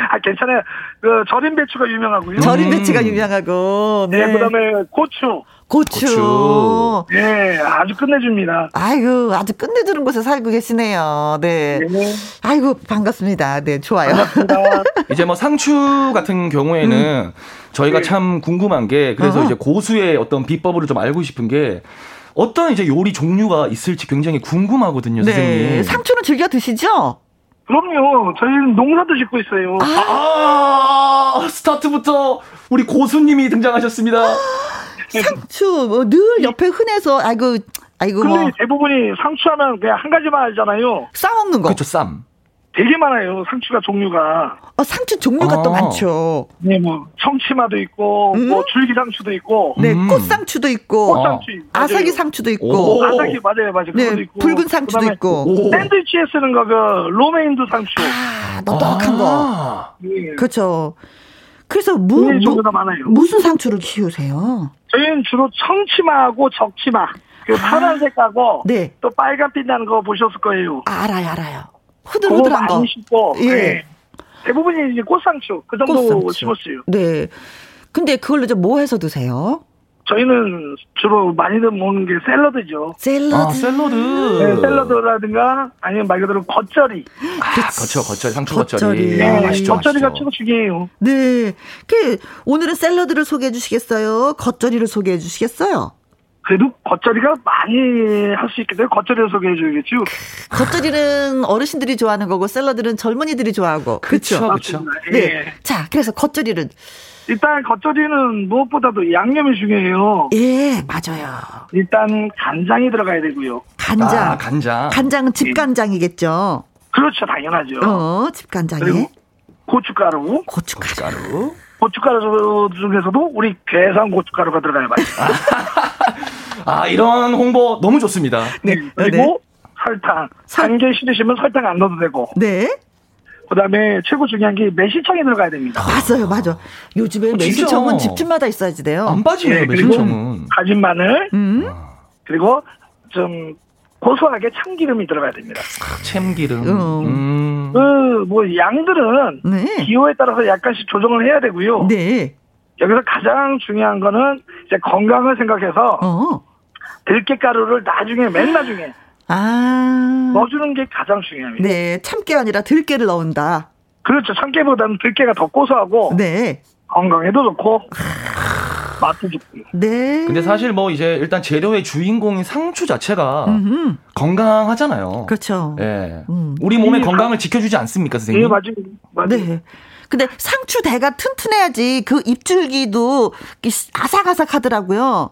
아 괜찮아요. 그 절임 배추가 유명하고요. 절임 배추가 유명하고. 네. 네. 그다음에 고추. 고추. 고추. 네, 아주 끝내줍니다. 아이고, 아주 끝내주는 곳에 살고 계시네요. 네. 네. 아이고, 반갑습니다. 네, 좋아요. 반갑습니다. 이제 뭐 상추 같은 경우에는 저희가 네. 참 궁금한 게 그래서 어허. 이제 고수의 어떤 비법을 좀 알고 싶은 게 어떤 이제 요리 종류가 있을지 굉장히 궁금하거든요, 네. 선생님. 상추는 즐겨 드시죠? 그럼요. 저희는 농사도 짓고 있어요. 아, 스타트부터 우리 고수님이 등장하셨습니다. 상추, 뭐, 늘 옆에 흔해서, 아이고, 아이고, 근데 뭐, 대부분이 상추하면 그냥 한 가지만 알잖아요. 싸먹는 거. 그렇죠, 쌈. 되게 많아요. 상추가 종류가. 어, 상추 종류가 또 아. 많죠. 네, 뭐 청치마도 있고, 음? 뭐 줄기 상추도 있고, 네, 음. 꽃상추도 있고, 꽃상추, 맞아요. 아사기 상추도 있고, 오. 아삭이 맞아요, 맞아요. 네, 있고. 붉은 상추도 있고. 오. 샌드위치에 쓰는 거, 그, 로메인 상추. 아, 넉넉한 거. 아. 예. 그렇죠. 그래서 무, 굉장히 무, 종류가 많아요. 무슨 상추를 키우세요? 저희는 주로 청치마하고 적치마. 그 파란색하고, 네. 또 빨간빛 나는 거 보셨을 거예요. 아, 알아요, 알아요. 후들후들한 거. 많이 심고, 예. 네. 대부분이 이제 꽃상추, 그 정도 꽃상추. 심었어요. 네. 근데 그걸로 좀뭐 해서 드세요? 저희는 주로 많이들 먹는 게 샐러드죠. 샐러드. 아, 샐러드. 네, 샐러드라든가 아니면 말 그대로 겉절이. 아, 거쳐, 거쳐, 상추 겉절이. 겉절이. 네, 아, 맛있죠, 겉절이가 맛있죠. 최고 중요해요. 네. 그 오늘은 샐러드를 소개해 주시겠어요? 겉절이를 소개해 주시겠어요? 그래도 겉절이가 많이 할 수 있기 때문에 겉절이를 소개해 줘야겠죠. 겉절이는 어르신들이 좋아하는 거고 샐러드는 젊은이들이 좋아하고. 그쵸, 그쵸. 네. 예. 자, 그래서 겉절이는 일단 겉절이는 무엇보다도 양념이 중요해요. 예, 맞아요. 일단 간장이 들어가야 되고요. 간장. 아, 간장. 간장은 집간장이겠죠. 그렇죠, 당연하죠. 어, 집간장에 그리고 고춧가루. 고춧가루. 가루. 고춧가루 중에서도 우리 괴산 고춧가루가 들어가야 맛있어요. 아, 이런 홍보 너무 좋습니다. 네. 그리고 설탕. 한개 싫으시면 설탕 안 넣어도 되고. 네. 그다음에 최고 중요한 게 매실청이 들어가야 됩니다. 맞아요, 맞아. 요즘에 어, 진짜. 매실청은 집집마다 있어야지 돼요. 안 빠지네요, 예, 그리고 매실청은. 다진 마늘 음. 그리고 좀 고소하게 참기름이 들어가야 됩니다. 참기름. 음. 음. 그뭐 양들은 네. 기호에 따라서 약간씩 조정을 해야 되고요. 네. 여기서 가장 중요한 거는 이제 건강을 생각해서 어. 들깨가루를 나중에 맨 나중에 아. 넣어주는 게 가장 중요합니다. 네, 참깨 아니라 들깨를 넣은다. 그렇죠. 참깨보다는 들깨가 더 고소하고 네. 건강에도 좋고 맛도 좋고요. 네. 근데 사실 뭐 이제 일단 재료의 주인공인 상추 자체가 음흠. 건강하잖아요. 그렇죠. 예. 음. 우리 몸의 이 건강을 지켜주지 않습니까, 예, 선생님? 맞아요. 맞아요. 네. 근데 상추 대가 튼튼해야지 그 입줄기도 아삭아삭하더라고요.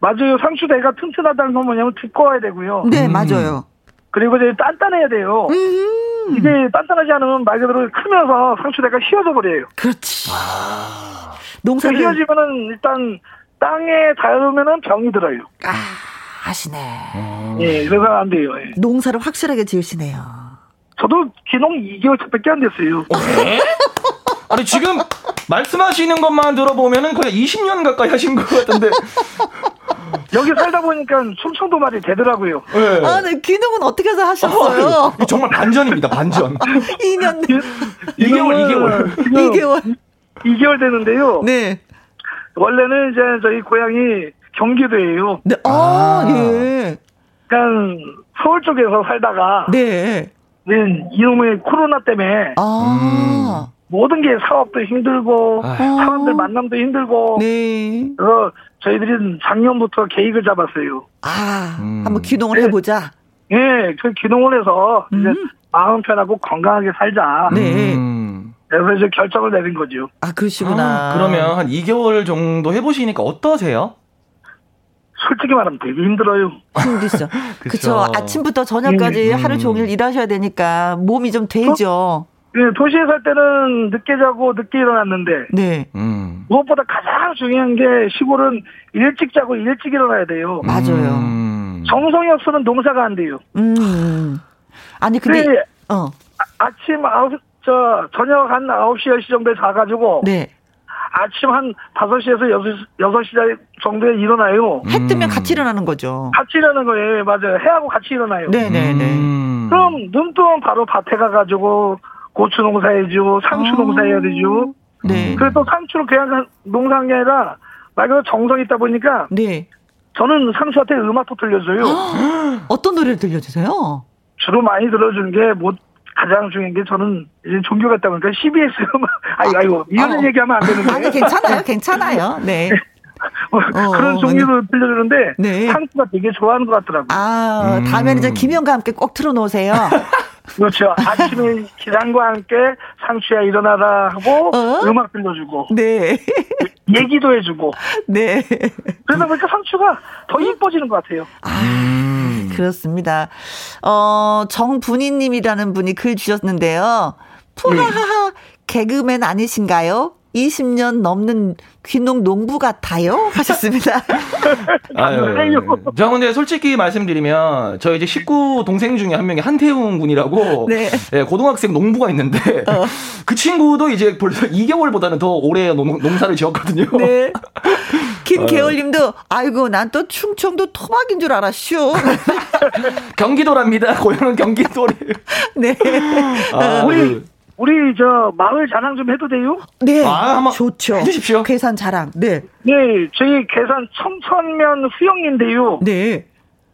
맞아요. 상추 대가 튼튼하다는 건 뭐냐면 두꺼워야 되고요. 네, 음. 맞아요. 그리고 이제 단단해야 돼요. 음. 이게 단단하지 않으면 말 그대로 크면서 상추대가 휘어져 버려요. 그렇지. 아. 그 농사를 휘어지면은 일단 땅에 닿으면은 병이 들어요. 아, 하시네. 음. 예, 그래서 안 돼요. 예. 농사를 확실하게 지으시네요. 저도 기농 2개월 차밖에 안 됐어요. 네? 아니, 지금 말씀하시는 것만 들어보면은 거의 20년 가까이 하신 것 같은데. 여기 살다 보니까 충청도 말이 되더라고요. 예. 아, 네, 귀농은 어떻게 해서 하셨어요? 이거 정말 반전입니다, 반전. 2년, 2개월, 2개월. 2개월. 2개월 되는데요. 네. 원래는 이제 저희 고향이 경기도예요. 네, 아, 예. 그러니까 서울 쪽에서 살다가 네. 네, 이놈의 코로나 때문에 아, 모든 게 사업도 힘들고 아휴. 사람들 만남도 힘들고 네. 그래서 저희들이 작년부터 계획을 잡았어요. 아, 음. 한번 귀농을 해보자. 예, 그 기농을 해서 이제 음. 마음 편하고 건강하게 살자. 네. 음. 그래서 이제 결정을 내린 거죠. 아, 그러시구나. 아, 그러면 한 2개월 정도 해보시니까 어떠세요? 솔직히 말하면 되게 힘들어요. 그쵸. 그쵸. 아침부터 저녁까지 음. 하루 종일 일하셔야 되니까 몸이 좀 되죠. 예, 도시에 살 때는 늦게 자고 늦게 일어났는데 네. 음. 무엇보다 가장 중요한 게 시골은 일찍 자고 일찍 일어나야 돼요. 맞아요. 음. 정성이 없으면 농사가 안 돼요. 음. 아니, 근데, 근데 어, 아침 아홉 저 저녁 한 9시 10시 정도에 자가지고 네. 아침 한 5시에서 6시, 6시 정도에 일어나요. 해 뜨면 음. 같이 일어나는 거죠. 같이 일어나는 거예요. 맞아요. 해하고 같이 일어나요. 네네네. 음. 그럼 눈 뜨면 바로 밭에 가가지고 고추 농사해주고 상추 아. 농사해야 되죠. 네. 그래서 또 상추를 그냥 농사한 게 아니라 말 그대로 정성이 있다 보니까 네. 저는 상추한테 음악도 들려줘요. 어떤 노래를 들려주세요? 주로 많이 들어주는 게 뭐 가장 중요한 게 저는 이제 종교가 있다 보니까 CBS 음악 아이고 아이고 이런 어. 얘기하면 안 되는데 아니, 괜찮아요. 괜찮아요. 네. 어, 그런 어, 종류로 들려주는데 네. 상추가 되게 좋아하는 것 같더라고요. 아, 음. 다음에는 이제 김영과 함께 꼭 틀어놓으세요. 그렇죠. 아침에 기상과 함께 상추야 일어나라 하고 어? 음악 들려주고 네. 얘기도 해주고 네. 그러다 보니까 상추가 더 이뻐지는 것 같아요. 음. 그렇습니다. 어, 정분희님이라는 분이 글 주셨는데요. 푸하하하, 개그맨 아니신가요? 20년 넘는 귀농 농부 같아요? 하셨습니다. 아유, 저 근데 솔직히 말씀드리면 저 이제 식구 동생 중에 한 명이 한태웅 군이라고 네. 예, 고등학생 농부가 있는데 그 친구도 이제 벌써 2개월보다는 더 오래 농, 농사를 지었거든요. 네. 김계월 님도, 아이고, 난 또 충청도 토박인 줄 알았슈. 경기도랍니다. 고향은 경기도래. 네. 아, 우리 우리 저 마을 자랑 좀 해도 돼요? 네. 아, 한번 좋죠. 해주십시오. 계산 자랑. 네. 네, 저희 계산 청천면 후영인데요. 네.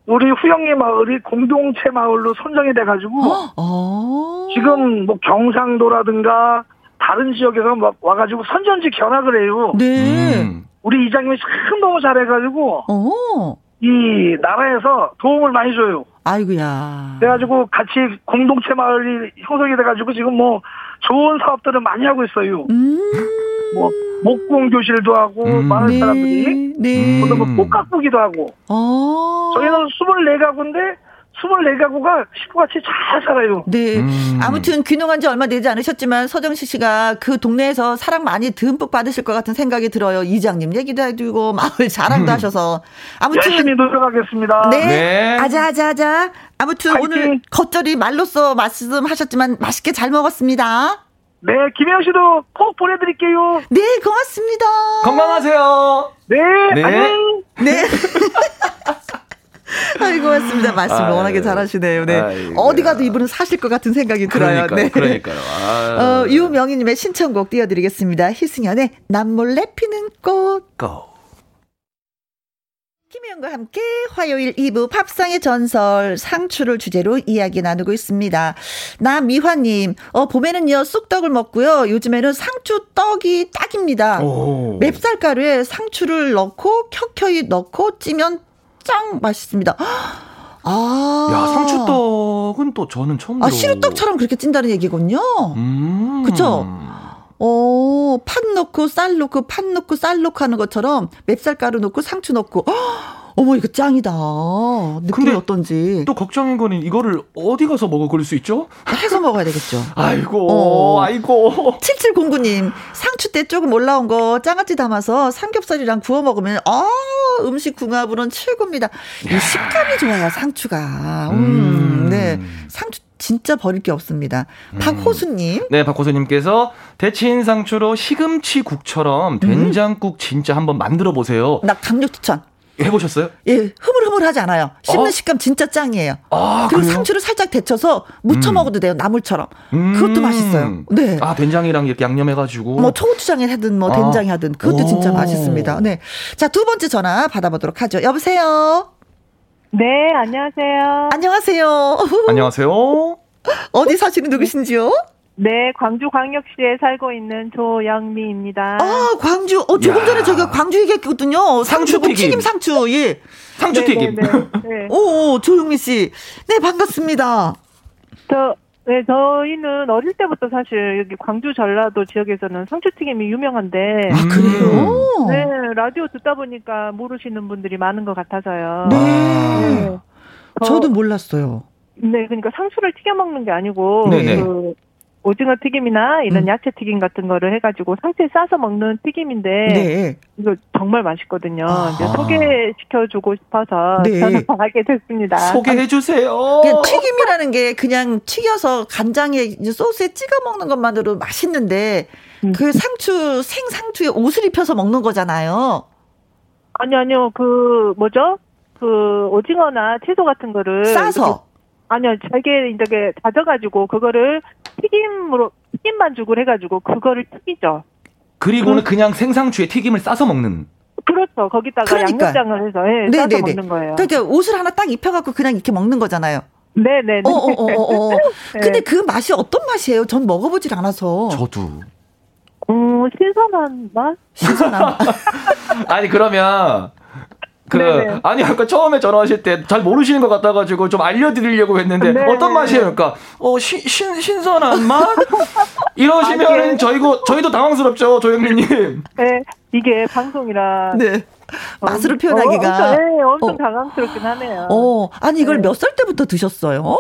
우리 후영리 마을이 공동체 마을로 선정이 돼가지고 어. 지금 뭐 경상도라든가 다른 지역에서 막 와가지고 선전지 견학을 해요. 네. 음. 우리 이장님이 참 너무 잘해가지고 어. 이 나라에서 도움을 많이 줘요. 아이고야. 그래가지고 같이 공동체 마을이 형성이 돼가지고 지금 뭐 좋은 사업들을 많이 하고 있어요. 음. 뭐 목공 교실도 하고 음. 마을 네. 사람들이 네. 또뭐 꽃가꾸기도 하고 어. 저희는 24가구인데 24가구가 식구같이 잘 살아요. 네. 음. 아무튼 귀농한 지 얼마 되지 않으셨지만 서정식 씨가 그 동네에서 사랑 많이 듬뿍 받으실 것 같은 생각이 들어요. 이장님 얘기도 해주고 마을 자랑도 하셔서. 아무튼 열심히 노력하겠습니다. 네. 네. 아자아자아자. 아무튼 파이팅. 오늘 겉절이 말로써 말씀하셨지만 맛있게 잘 먹었습니다. 네, 김혜영 씨도 꼭 보내드릴게요. 네, 고맙습니다. 건강하세요. 네, 네. 안녕. 네. 아이고, 고맙습니다. 말씀 아유. 워낙에 잘하시네요. 네. 어디 가도 이분은 사실 것 같은 생각이 들어요. 그러니까요. 네. 그러니까요. 아유. 어, 유명희님의 신청곡 띄워드리겠습니다. 희승연의 남몰래 피는 꽃. 고. 김혜영과 함께 화요일 2부 팝상의 전설 상추를 주제로 이야기 나누고 있습니다. 남미화님, 어, 봄에는요, 쑥떡을 먹고요. 요즘에는 상추 떡이 딱입니다. 오. 맵쌀가루에 상추를 넣고 켜켜이 넣고 찌면 짱 맛있습니다. 아. 야, 상추떡은 또 저는 처음 들어. 아, 시루떡처럼 그렇게 찐다는 얘기군요. 음. 그쵸? 어, 팥 넣고 쌀 넣고 팥 넣고 쌀 넣고 하는 것처럼 맵쌀가루 넣고 상추 넣고 헉, 어머 이거 짱이다. 느낌이 어떤지 또 걱정인 거는 이거를 어디 가서 먹어 그럴 수 있죠? 해서 먹어야 되겠죠. 아이고, 어. 아이고. 7709님 상추때 조금 올라온 거 장아찌 담아서 삼겹살이랑 구워 먹으면 아 음식 궁합으로는 최고입니다. 이 식감이 좋아요 상추가. 음, 음. 네 상추 진짜 버릴 게 없습니다. 박호수님 네, 박호수님께서 데친 상추로 시금치 국처럼 된장국 진짜 한번 만들어 보세요. 나 강력 추천. 해보셨어요? 예, 흐물흐물하지 않아요. 씹는 어? 식감 진짜 짱이에요. 아, 그리고 그래요? 상추를 살짝 데쳐서 무쳐 음. 먹어도 돼요. 나물처럼. 음. 그것도 맛있어요. 네. 아, 된장이랑 이렇게 양념해가지고. 뭐 초고추장에 하든 뭐 아. 된장에 하든 그것도 오. 진짜 맛있습니다. 네. 자, 두 번째 전화 받아보도록 하죠. 여보세요. 네, 안녕하세요. 안녕하세요. 안녕하세요. 어디 사시는 누구신지요? 네, 광주광역시에 살고 있는 조영미입니다. 아, 광주. 어, 조금 야. 전에 저희가 광주 얘기했거든요. 상추. 튀김 상추. 예. 상추 튀김. 네, 네, 네. 오, 조용미 씨. 네, 반갑습니다. 저, 네, 저희는 어릴 때부터 사실 여기 광주 전라도 지역에서는 상추튀김이 유명한데, 아, 그래요? 네, 라디오 듣다 보니까 모르시는 분들이 많은 것 같아서요. 네. 네. 저- 저도 몰랐어요. 네, 그러니까 상추를 튀겨 먹는 게 아니고, 네네. 그 오징어 튀김이나 이런 음. 야채 튀김 같은 거를 해가지고 상추에 싸서 먹는 튀김인데, 네. 이거 정말 맛있거든요. 아. 이제 소개시켜주고 싶어서 네. 전화하게 됐습니다. 소개해 주세요. 그냥 튀김이라는 게 그냥 튀겨서 간장에 이제 소스에 찍어 먹는 것만으로 맛있는데 음. 그 상추 생 상추에 옷을 입혀서 먹는 거잖아요. 아니 아니요 그 뭐죠? 그 오징어나 채소 같은 거를 싸서 아니요 잘게 이렇게 다져가지고 그거를 튀김으로 튀김 반죽을 해가지고 그거를 튀기죠. 그리고는 그 냥 생상추에 튀김을 싸서 먹는. 그렇죠. 거기다가 그러니까. 양념장을 해서 예, 싸서 네네네. 먹는 거예요. 그러니까 옷을 하나 딱 입혀갖고 그냥 이렇게 먹는 거잖아요. 네네네. 어, 어, 어, 어, 어. 네. 근데 그 맛이 어떤 맛이에요? 전 먹어보질 않아서. 저도. 음, 신선한 맛? 신선한. 아니, 그러면. 그 네네. 아니 아까 처음에 전화하실 때 잘 모르시는 것 같아가지고 좀 알려드리려고 했는데 네. 어떤 맛이에요? 그러니까 어 신, 신 신선한 맛 이러시면은 아니에요. 저희고 저희도 당황스럽죠 조영민님. 네, 이게 방송이라 네. 맛으로 표현하기가. 어, 엄청, 네, 엄청 어. 당황스럽긴 하네요. 어, 아니 이걸 네. 몇살 때부터 드셨어요?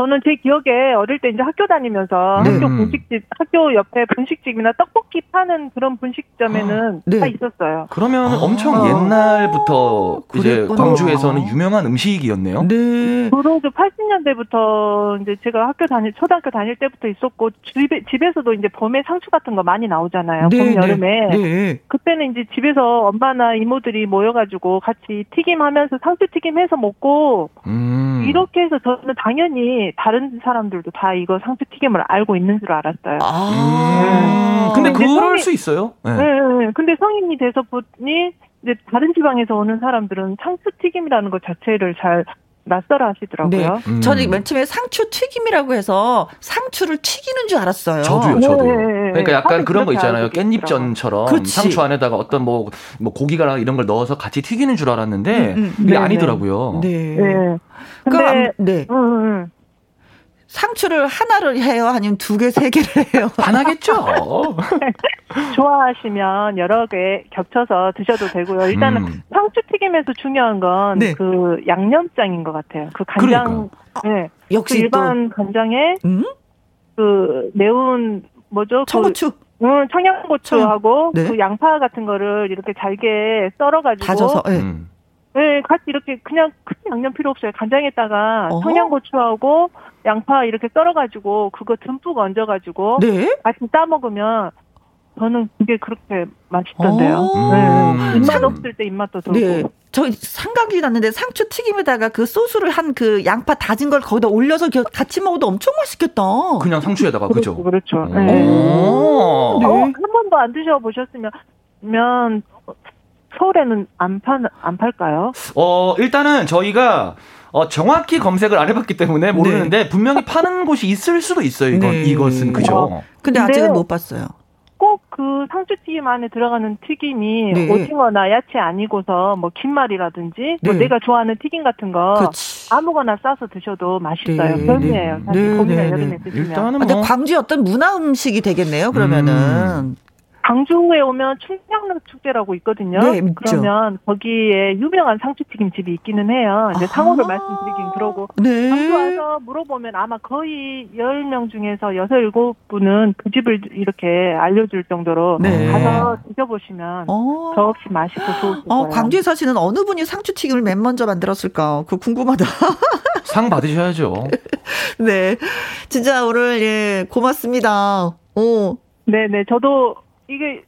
저는 제 기억에 어릴 때 이제 학교 다니면서 네. 학교 음. 분식집, 학교 옆에 분식집이나 떡볶이 파는 그런 분식점에는 네. 다 있었어요. 그러면 아. 엄청 옛날부터 이제 그랬구나. 광주에서는 유명한 음식이었네요. 네. 주로 80년대부터 이제 제가 학교 다닐 초등학교 다닐 때부터 있었고 집에 집에서도 이제 봄에 상추 같은 거 많이 나오잖아요. 봄 여름에. 네. 그때는 이제 집에서 엄마나 이모들이 모여가지고 같이 튀김하면서 상추 튀김해서 먹고 음. 이렇게 해서 저는 당연히 다른 사람들도 다 이거 상추 튀김을 알고 있는 줄 알았어요. 아. 음. 근데 근데 그럴 성이- 수 있어요. 네. 네, 네. 근데 성인이 돼서 보니 이제 다른 지방에서 오는 사람들은 상추 튀김이라는 것 자체를 잘 낯설어 하시더라고요. 음. 저는 맨 처음에 상추 튀김이라고 해서 상추를 튀기는 줄 알았어요. 저도요, 저도요. 네, 네, 네. 그러니까 약간 그런 거 있잖아요. 깻잎전처럼 그치. 상추 안에다가 어떤 뭐, 뭐 고기가 이런 걸 넣어서 같이 튀기는 줄 알았는데 음, 음. 그게 네, 아니더라고요. 네. 네. 그럼 근데 아무- 네. 음, 음, 음. 상추를 하나를 해요? 아니면 두 개, 세 개를 해요? 반하겠죠. 좋아하시면 여러 개 겹쳐서 드셔도 되고요. 일단은 음. 상추 튀김에서 중요한 건 네. 그 양념장인 것 같아요. 그 간장, 네. 그 역시 또 일반 간장에 음? 그 매운 뭐죠? 그 청고추 응, 청양고추하고 네. 그 양파 같은 거를 이렇게 잘게 썰어가지고 다져서 예. 음. 네, 같이 이렇게 그냥 큰 양념 필요 없어요. 간장에다가 어허. 청양고추하고 양파 이렇게 썰어가지고 그거 듬뿍 얹어가지고 네. 같이 싸 먹으면 저는 그게 그렇게 맛있던데요. 오. 네. 입맛 상- 없을 때 입맛도 돌고. 네. 저 생각이 났는데 상추 튀김에다가 그 소스를 한 그 양파 다진 걸 거기다 올려서 같이 먹어도 엄청 맛있겠다. 그냥 상추에다가 그죠. 그렇죠. 그렇죠. 네. 오. 네. 어, 한 번도 안 드셔보셨으면 면 서울에는 안 판, 안 팔까요? 어, 일단은 저희가 어, 정확히 검색을 안 해봤기 때문에 모르는데 분명히 파는 곳이 있을 수도 있어요. 이건 네. 이것은 그죠. 근데 근데- 아직은 못 봤어요. 꼭 그 상추튀김 안에 들어가는 튀김이 네. 오징어나 야채 아니고서 뭐 김말이라든지 뭐 네. 내가 좋아하는 튀김 같은 거 그렇지. 아무거나 싸서 드셔도 맛있어요. 네, 별미예요. 네. 사실 네, 봄이나 네, 여름에 네. 드시면. 일단은 아, 근데 뭐 광주의 어떤 문화 음식이 되겠네요. 그러면은 광주에 오면 충청도 축제라고 있거든요. 네. 그러면 거기에 유명한 상추튀김 집이 있기는 해요. 이제 아하. 상호를 말씀드리긴 그러고 네. 광주 와서 물어보면 아마 거의 10명 중에서 6, 7분은 그 집을 이렇게 알려줄 정도로 네. 가서 드셔보시면 어. 더없이 맛있고 좋으실 어, 거예요. 광주에 사시는 어느 분이 상추 튀김을 맨 먼저 만들었을까? 그거 궁금하다. 상 받으셔야죠. 네. 진짜 오늘 예, 고맙습니다. 오. 네네. 저도 이게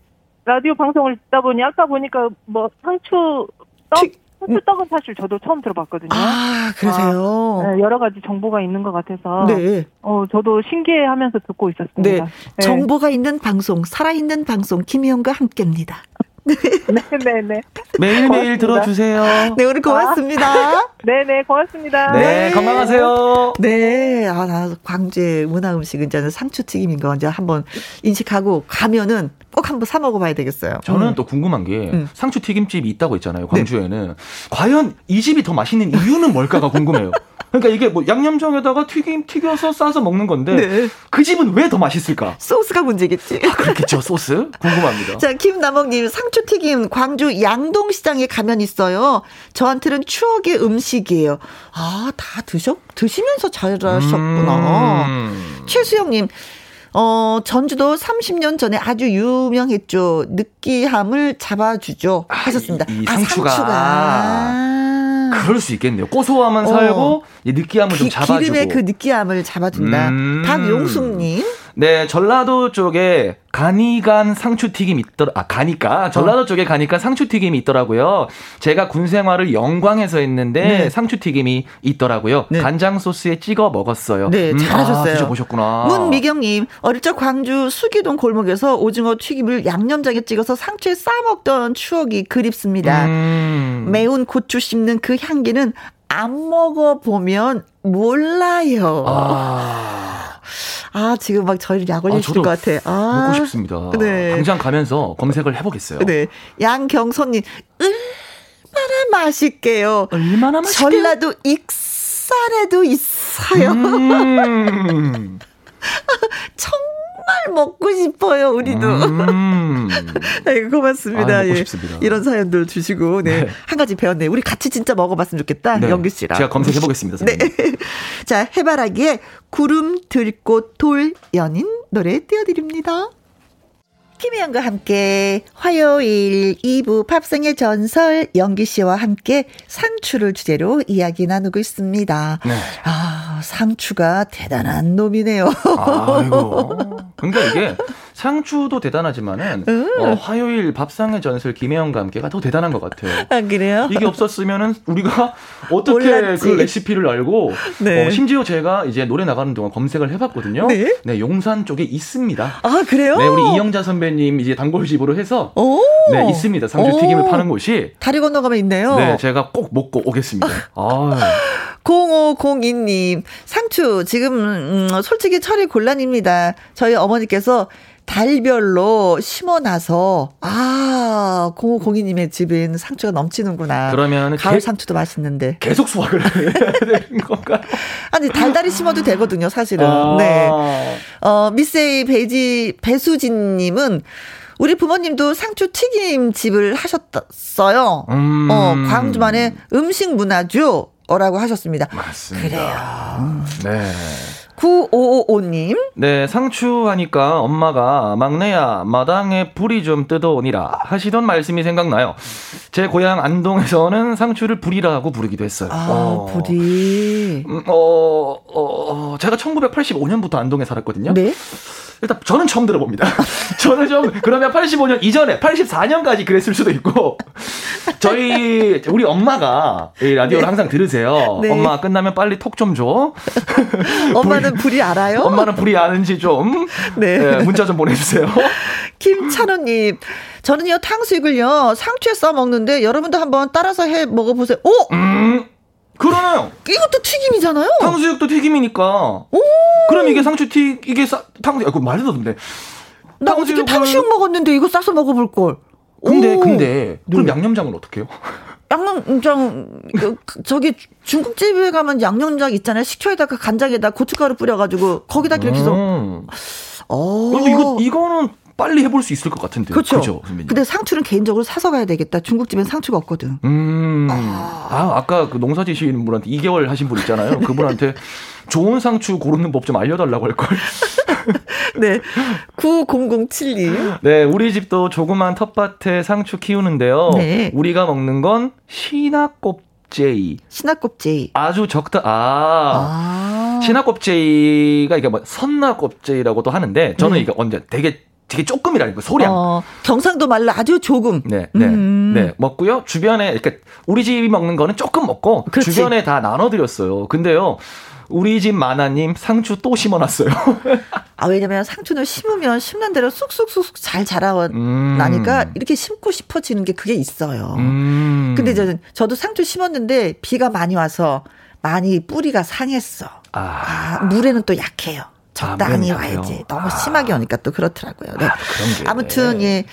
라디오 방송을 듣다 보니 아까 보니까 뭐 상추 떡, 튀- 상추 떡은 사실 저도 처음 들어봤거든요. 아, 그러세요. 네, 여러 가지 정보가 있는 것 같아서 네. 어 저도 신기해 하면서 듣고 있었습니다. 네. 네. 정보가 있는 방송, 살아있는 방송, 김희영과 함께입니다. 네네네. 매일매일 고맙습니다. 들어주세요. 네, 오늘 고맙습니다. 네네 고맙습니다. 네, 건강하세요. 네, 아, 나 광주의 문화 음식은 이제는 상추튀김인 거 이제 한번 인식하고 가면은 꼭 한번 사 먹어봐야 되겠어요. 저는 음. 또 궁금한 게 음. 상추 튀김집이 있다고 했잖아요. 광주에는 과연 이 집이 더 맛있는 이유는 뭘까가 궁금해요. 그러니까 이게 뭐 양념장에다가 튀김 튀겨서 싸서 먹는 건데 네. 그 집은 왜 더 맛있을까? 소스가 문제겠지. 그렇겠죠 소스 궁금합니다. 자, 김남옥님, 상추 튀김 광주 양동시장에 가면 있어요. 저한테는 추억의 음식이에요. 아, 다 드셔, 드시면서 잘하셨구나. 음. 최수영님, 어, 전주도 30년 전에 아주 유명했죠. 느끼함을 잡아주죠. 하셨습니다. 이- 이 아, 상추가. 상추가. 그럴 수 있겠네요. 고소함은 어. 살고 이 느끼함을 좀 기, 잡아주고. 기름의 그 느끼함을 잡아준다. 음. 박용숙님. 네, 전라도 쪽에 가니간 상추튀김 있더라. 아, 가니까 전라도 어. 쪽에 가니까 상추튀김이 있더라고요. 제가 군 생활을 영광에서 했는데 네. 상추튀김이 있더라고요. 네. 간장 소스에 찍어 먹었어요. 네, 음, 잘하셨어요. 아, 드셔보셨구나. 문미경님, 어릴 적 광주 수기동 골목에서 오징어 튀김을 양념장에 찍어서 상추에 싸 먹던 추억이 그립습니다. 음. 매운 고추 씹는 그 향기는 안 먹어보면 몰라요. 아, 아, 지금 막 저희를 약 올리실 저도 것 같아. 아, 먹고 싶습니다. 네. 당장 가면서 검색을 해보겠어요. 네. 양경선님, 얼마나 맛있게요. 얼마나 맛있게? 전라도 익산에도 있어요. 음. 정말 먹고 싶어요, 우리도. 음. 네, 고맙습니다. 아, 예. 이런 사연들 주시고, 네. 네. 한 가지 배웠네. 우리 같이 진짜 먹어봤으면 좋겠다. 네. 영규 씨랑. 제가 검색해 보겠습니다. 네. 자, 해바라기에 구름, 들꽃, 돌, 연인 노래 띄워드립니다. 김혜영과 함께 화요일 2부 팝송의 전설 영기 씨와 함께 상추를 주제로 이야기 나누고 있습니다. 네. 아, 상추가 대단한 놈이네요. 아이고. 그러니까 이게 상추도 대단하지만은 음. 어, 화요일 밥상의 전설 김혜영과 함께가 더 대단한 것 같아요. 아, 그래요? 이게 없었으면은 우리가 어떻게 몰랐지. 그 레시피를 알고 네. 어, 심지어 제가 이제 노래 나가는 동안 검색을 해봤거든요. 네. 용산 쪽에 있습니다. 아, 그래요? 네, 우리 이영자 선배님 이제 단골집으로 해서 오. 네 있습니다. 상추 튀김을 오. 파는 곳이 다리 건너가면 있네요. 네 제가 꼭 먹고 오겠습니다. 아, 0502님, 상추, 지금, 음, 솔직히 철이 곤란입니다. 저희 어머니께서 달별로 심어놔서, 아, 0502님의 집엔 상추가 넘치는구나. 그러면 가을 개- 상추도 맛있는데. 계속 수확을 해야 되는 건가요? 아니, 달달이 심어도 되거든요, 사실은. 아. 네. 어, 미세이 베지, 배수진님은, 우리 부모님도 상추 튀김 집을 하셨어요. 음. 어, 광주만의 음식 문화죠. 라고 하셨습니다. 맞습니다. 네. 9555님. 네, 상추 하니까 엄마가 막내야 마당에 불이 좀 뜯어오니라 하시던 말씀이 생각나요. 제 고향 안동에서는 상추를 불이라고 부르기도 했어요. 아, 어. 불이. 음, 어, 어, 제가 1985년부터 안동에 살았거든요. 네. 일단 저는 처음 들어봅니다. 저는 좀 그러면 85년 이전에 84년까지 그랬을 수도 있고 저희 우리 엄마가 이 라디오를 네. 항상 들으세요. 네. 엄마 끝나면 빨리 톡 좀 줘. 엄마는 불이 알아요? 엄마는 불이 아는지 좀 네. 네, 문자 좀 보내주세요. 김찬호님. 저는요, 탕수육을요, 상추에 싸 먹는데, 여러분도 한번 따라서 해 먹어보세요. 오! 음, 그러네요. 이것도 튀김이잖아요? 탕수육도 튀김이니까. 그럼 이게 상추 튀 이게 싸, 탕수육 아, 그 말도 안 돼. 나 어저께 탕수육을- 탕수육 먹었는데, 이거 싸서 먹어볼 걸. 근데 오. 근데 그럼 네. 양념장은 어떻게 해요? 양념장, 그, 그, 저기, 중국집에 가면 양념장 있잖아요. 식초에다가 간장에다 고춧가루 뿌려가지고, 거기다 이렇게 해서. 음. 어. 근데 이거 이거는 빨리 해볼 수 있을 것 같은데. 그렇죠. 그죠, 선배님? 근데 상추는 개인적으로 사서 가야 되겠다. 중국집엔 상추가 없거든. 음. 아, 아 까 그 농사 지시는 분한테 2개월 하신 분 있잖아요. 그분한테 좋은 상추 고르는 법 좀 알려달라고 할걸. 네. 9007님. 네, 우리 집도 조그만 텃밭에 상추 키우는데요. 네. 우리가 먹는 건 신화껍제이. 신화껍질. 아주 적다. 아. 신화껍제이가 이게 뭐 선나껍제이라고도 하는데 저는 네. 이게 언제 되게 되게 조금이라는 거 소량. 어, 경상도 말로 아주 조금. 네, 네, 음. 네. 먹고요. 주변에, 이렇게, 우리 집이 먹는 거는 조금 먹고, 그렇지. 주변에 다 나눠드렸어요. 근데요, 우리 집 마나님 상추 또 심어놨어요. 아, 왜냐면 상추는 심으면 심는 대로 쑥쑥쑥 잘 자라나니까 음. 이렇게 심고 싶어지는 게 그게 있어요. 음. 근데 저는, 저도 상추 심었는데 비가 많이 와서 많이 뿌리가 상했어. 아, 아, 물에는 또 약해요. 적당히 약해요? 와야지. 너무 아. 심하게 오니까 또 그렇더라고요. 네. 게. 아무튼 예.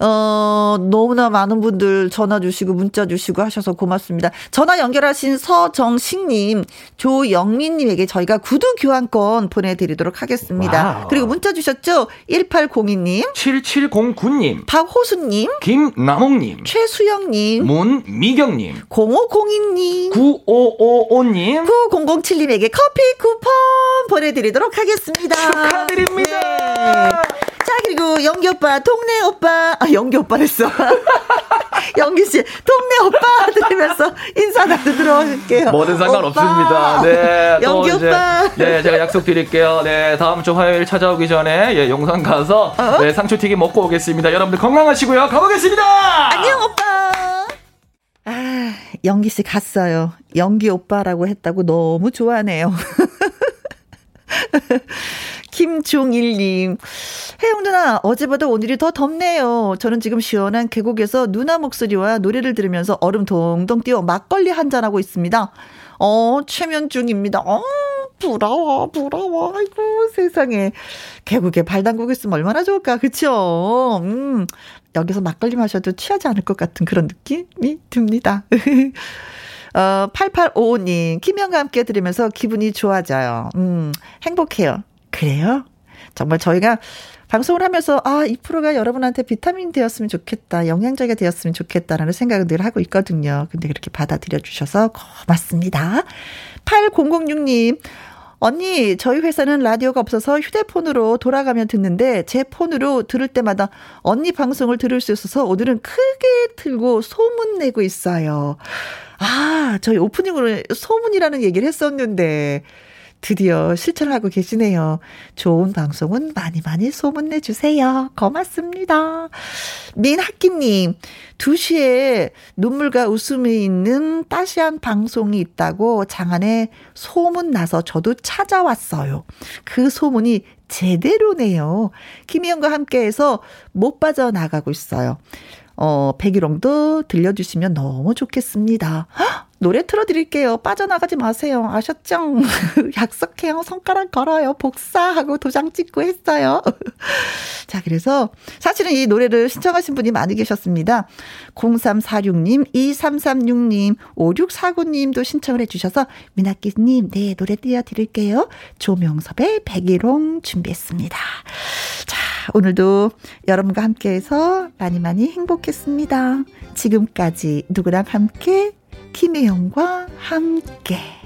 어, 너무나 많은 분들 전화 주시고 문자 주시고 하셔서 고맙습니다. 전화 연결하신 서정식님, 조영민님에게 저희가 구두 교환권 보내드리도록 하겠습니다. 와우. 그리고 문자 주셨죠? 1802님, 7709님, 박호수님, 김남옥님, 최수영님, 문미경님, 0502님, 9555님, 9007님에게 커피 쿠폰 보내드리도록 하겠습니다. 축하드립니다. 네. 자, 그리고 영기 오빠, 동네 오빠, 아, 영기 오빠랬어. 영기 씨, 동네 오빠 들으면서 인사 나도 들어올게요. 뭐든 상관없습니다. 네. 또 영기 이제, 오빠. 네, 제가 약속드릴게요. 네, 다음 주 화요일 찾아오기 전에, 예, 용산 가서, 어? 네, 상추튀김 먹고 오겠습니다. 여러분들 건강하시고요. 가보겠습니다! 안녕, 오빠. 아, 영기 씨 갔어요. 영기 오빠라고 했다고 너무 좋아하네요. 김종일님, 혜영 누나, 어제보다 오늘이 더 덥네요. 저는 지금 시원한 계곡에서 누나 목소리와 노래를 들으면서 얼음 동동 뛰어 막걸리 한잔하고 있습니다. 어, 최면 중입니다. 어, 부러워, 부러워. 아이고, 세상에. 계곡에 발 담그고 있으면 얼마나 좋을까. 그쵸? 음, 여기서 막걸리 마셔도 취하지 않을 것 같은 그런 느낌이 듭니다. 어, 8855님, 김영과 함께 들으면서 기분이 좋아져요. 음, 행복해요. 그래요? 정말 저희가 방송을 하면서 아, 이 프로가 여러분한테 비타민 되었으면 좋겠다. 영양제가 되었으면 좋겠다라는 생각을 늘 하고 있거든요. 근데 그렇게 받아들여 주셔서 고맙습니다. 8006님. 언니, 저희 회사는 라디오가 없어서 휴대폰으로 돌아가면 듣는데 제 폰으로 들을 때마다 언니 방송을 들을 수 있어서 오늘은 크게 틀고 소문 내고 있어요. 아, 저희 오프닝으로 소문이라는 얘기를 했었는데 드디어 실천하고 계시네요. 좋은 방송은 많이 많이 소문내 주세요. 고맙습니다. 민학기님, 2시에 눈물과 웃음이 있는 따시한 방송이 있다고 장안에 소문 나서 저도 찾아왔어요. 그 소문이 제대로네요. 김희영과 함께해서 못 빠져나가고 있어요. 어, 백일홍도 들려주시면 너무 좋겠습니다. 헉, 노래 틀어드릴게요. 빠져나가지 마세요. 아셨죠? 약속해요. 손가락 걸어요. 복사하고 도장 찍고 했어요. 자, 그래서 사실은 이 노래를 신청하신 분이 많이 계셨습니다. 0346님, 2336님, 5649님도 신청을 해주셔서 미나끼님, 네, 노래 띄워드릴게요. 조명섭의 백일홍 준비했습니다. 자, 오늘도 여러분과 함께해서 많이 많이 행복했습니다. 지금까지 누구랑 함께 김혜영과 함께.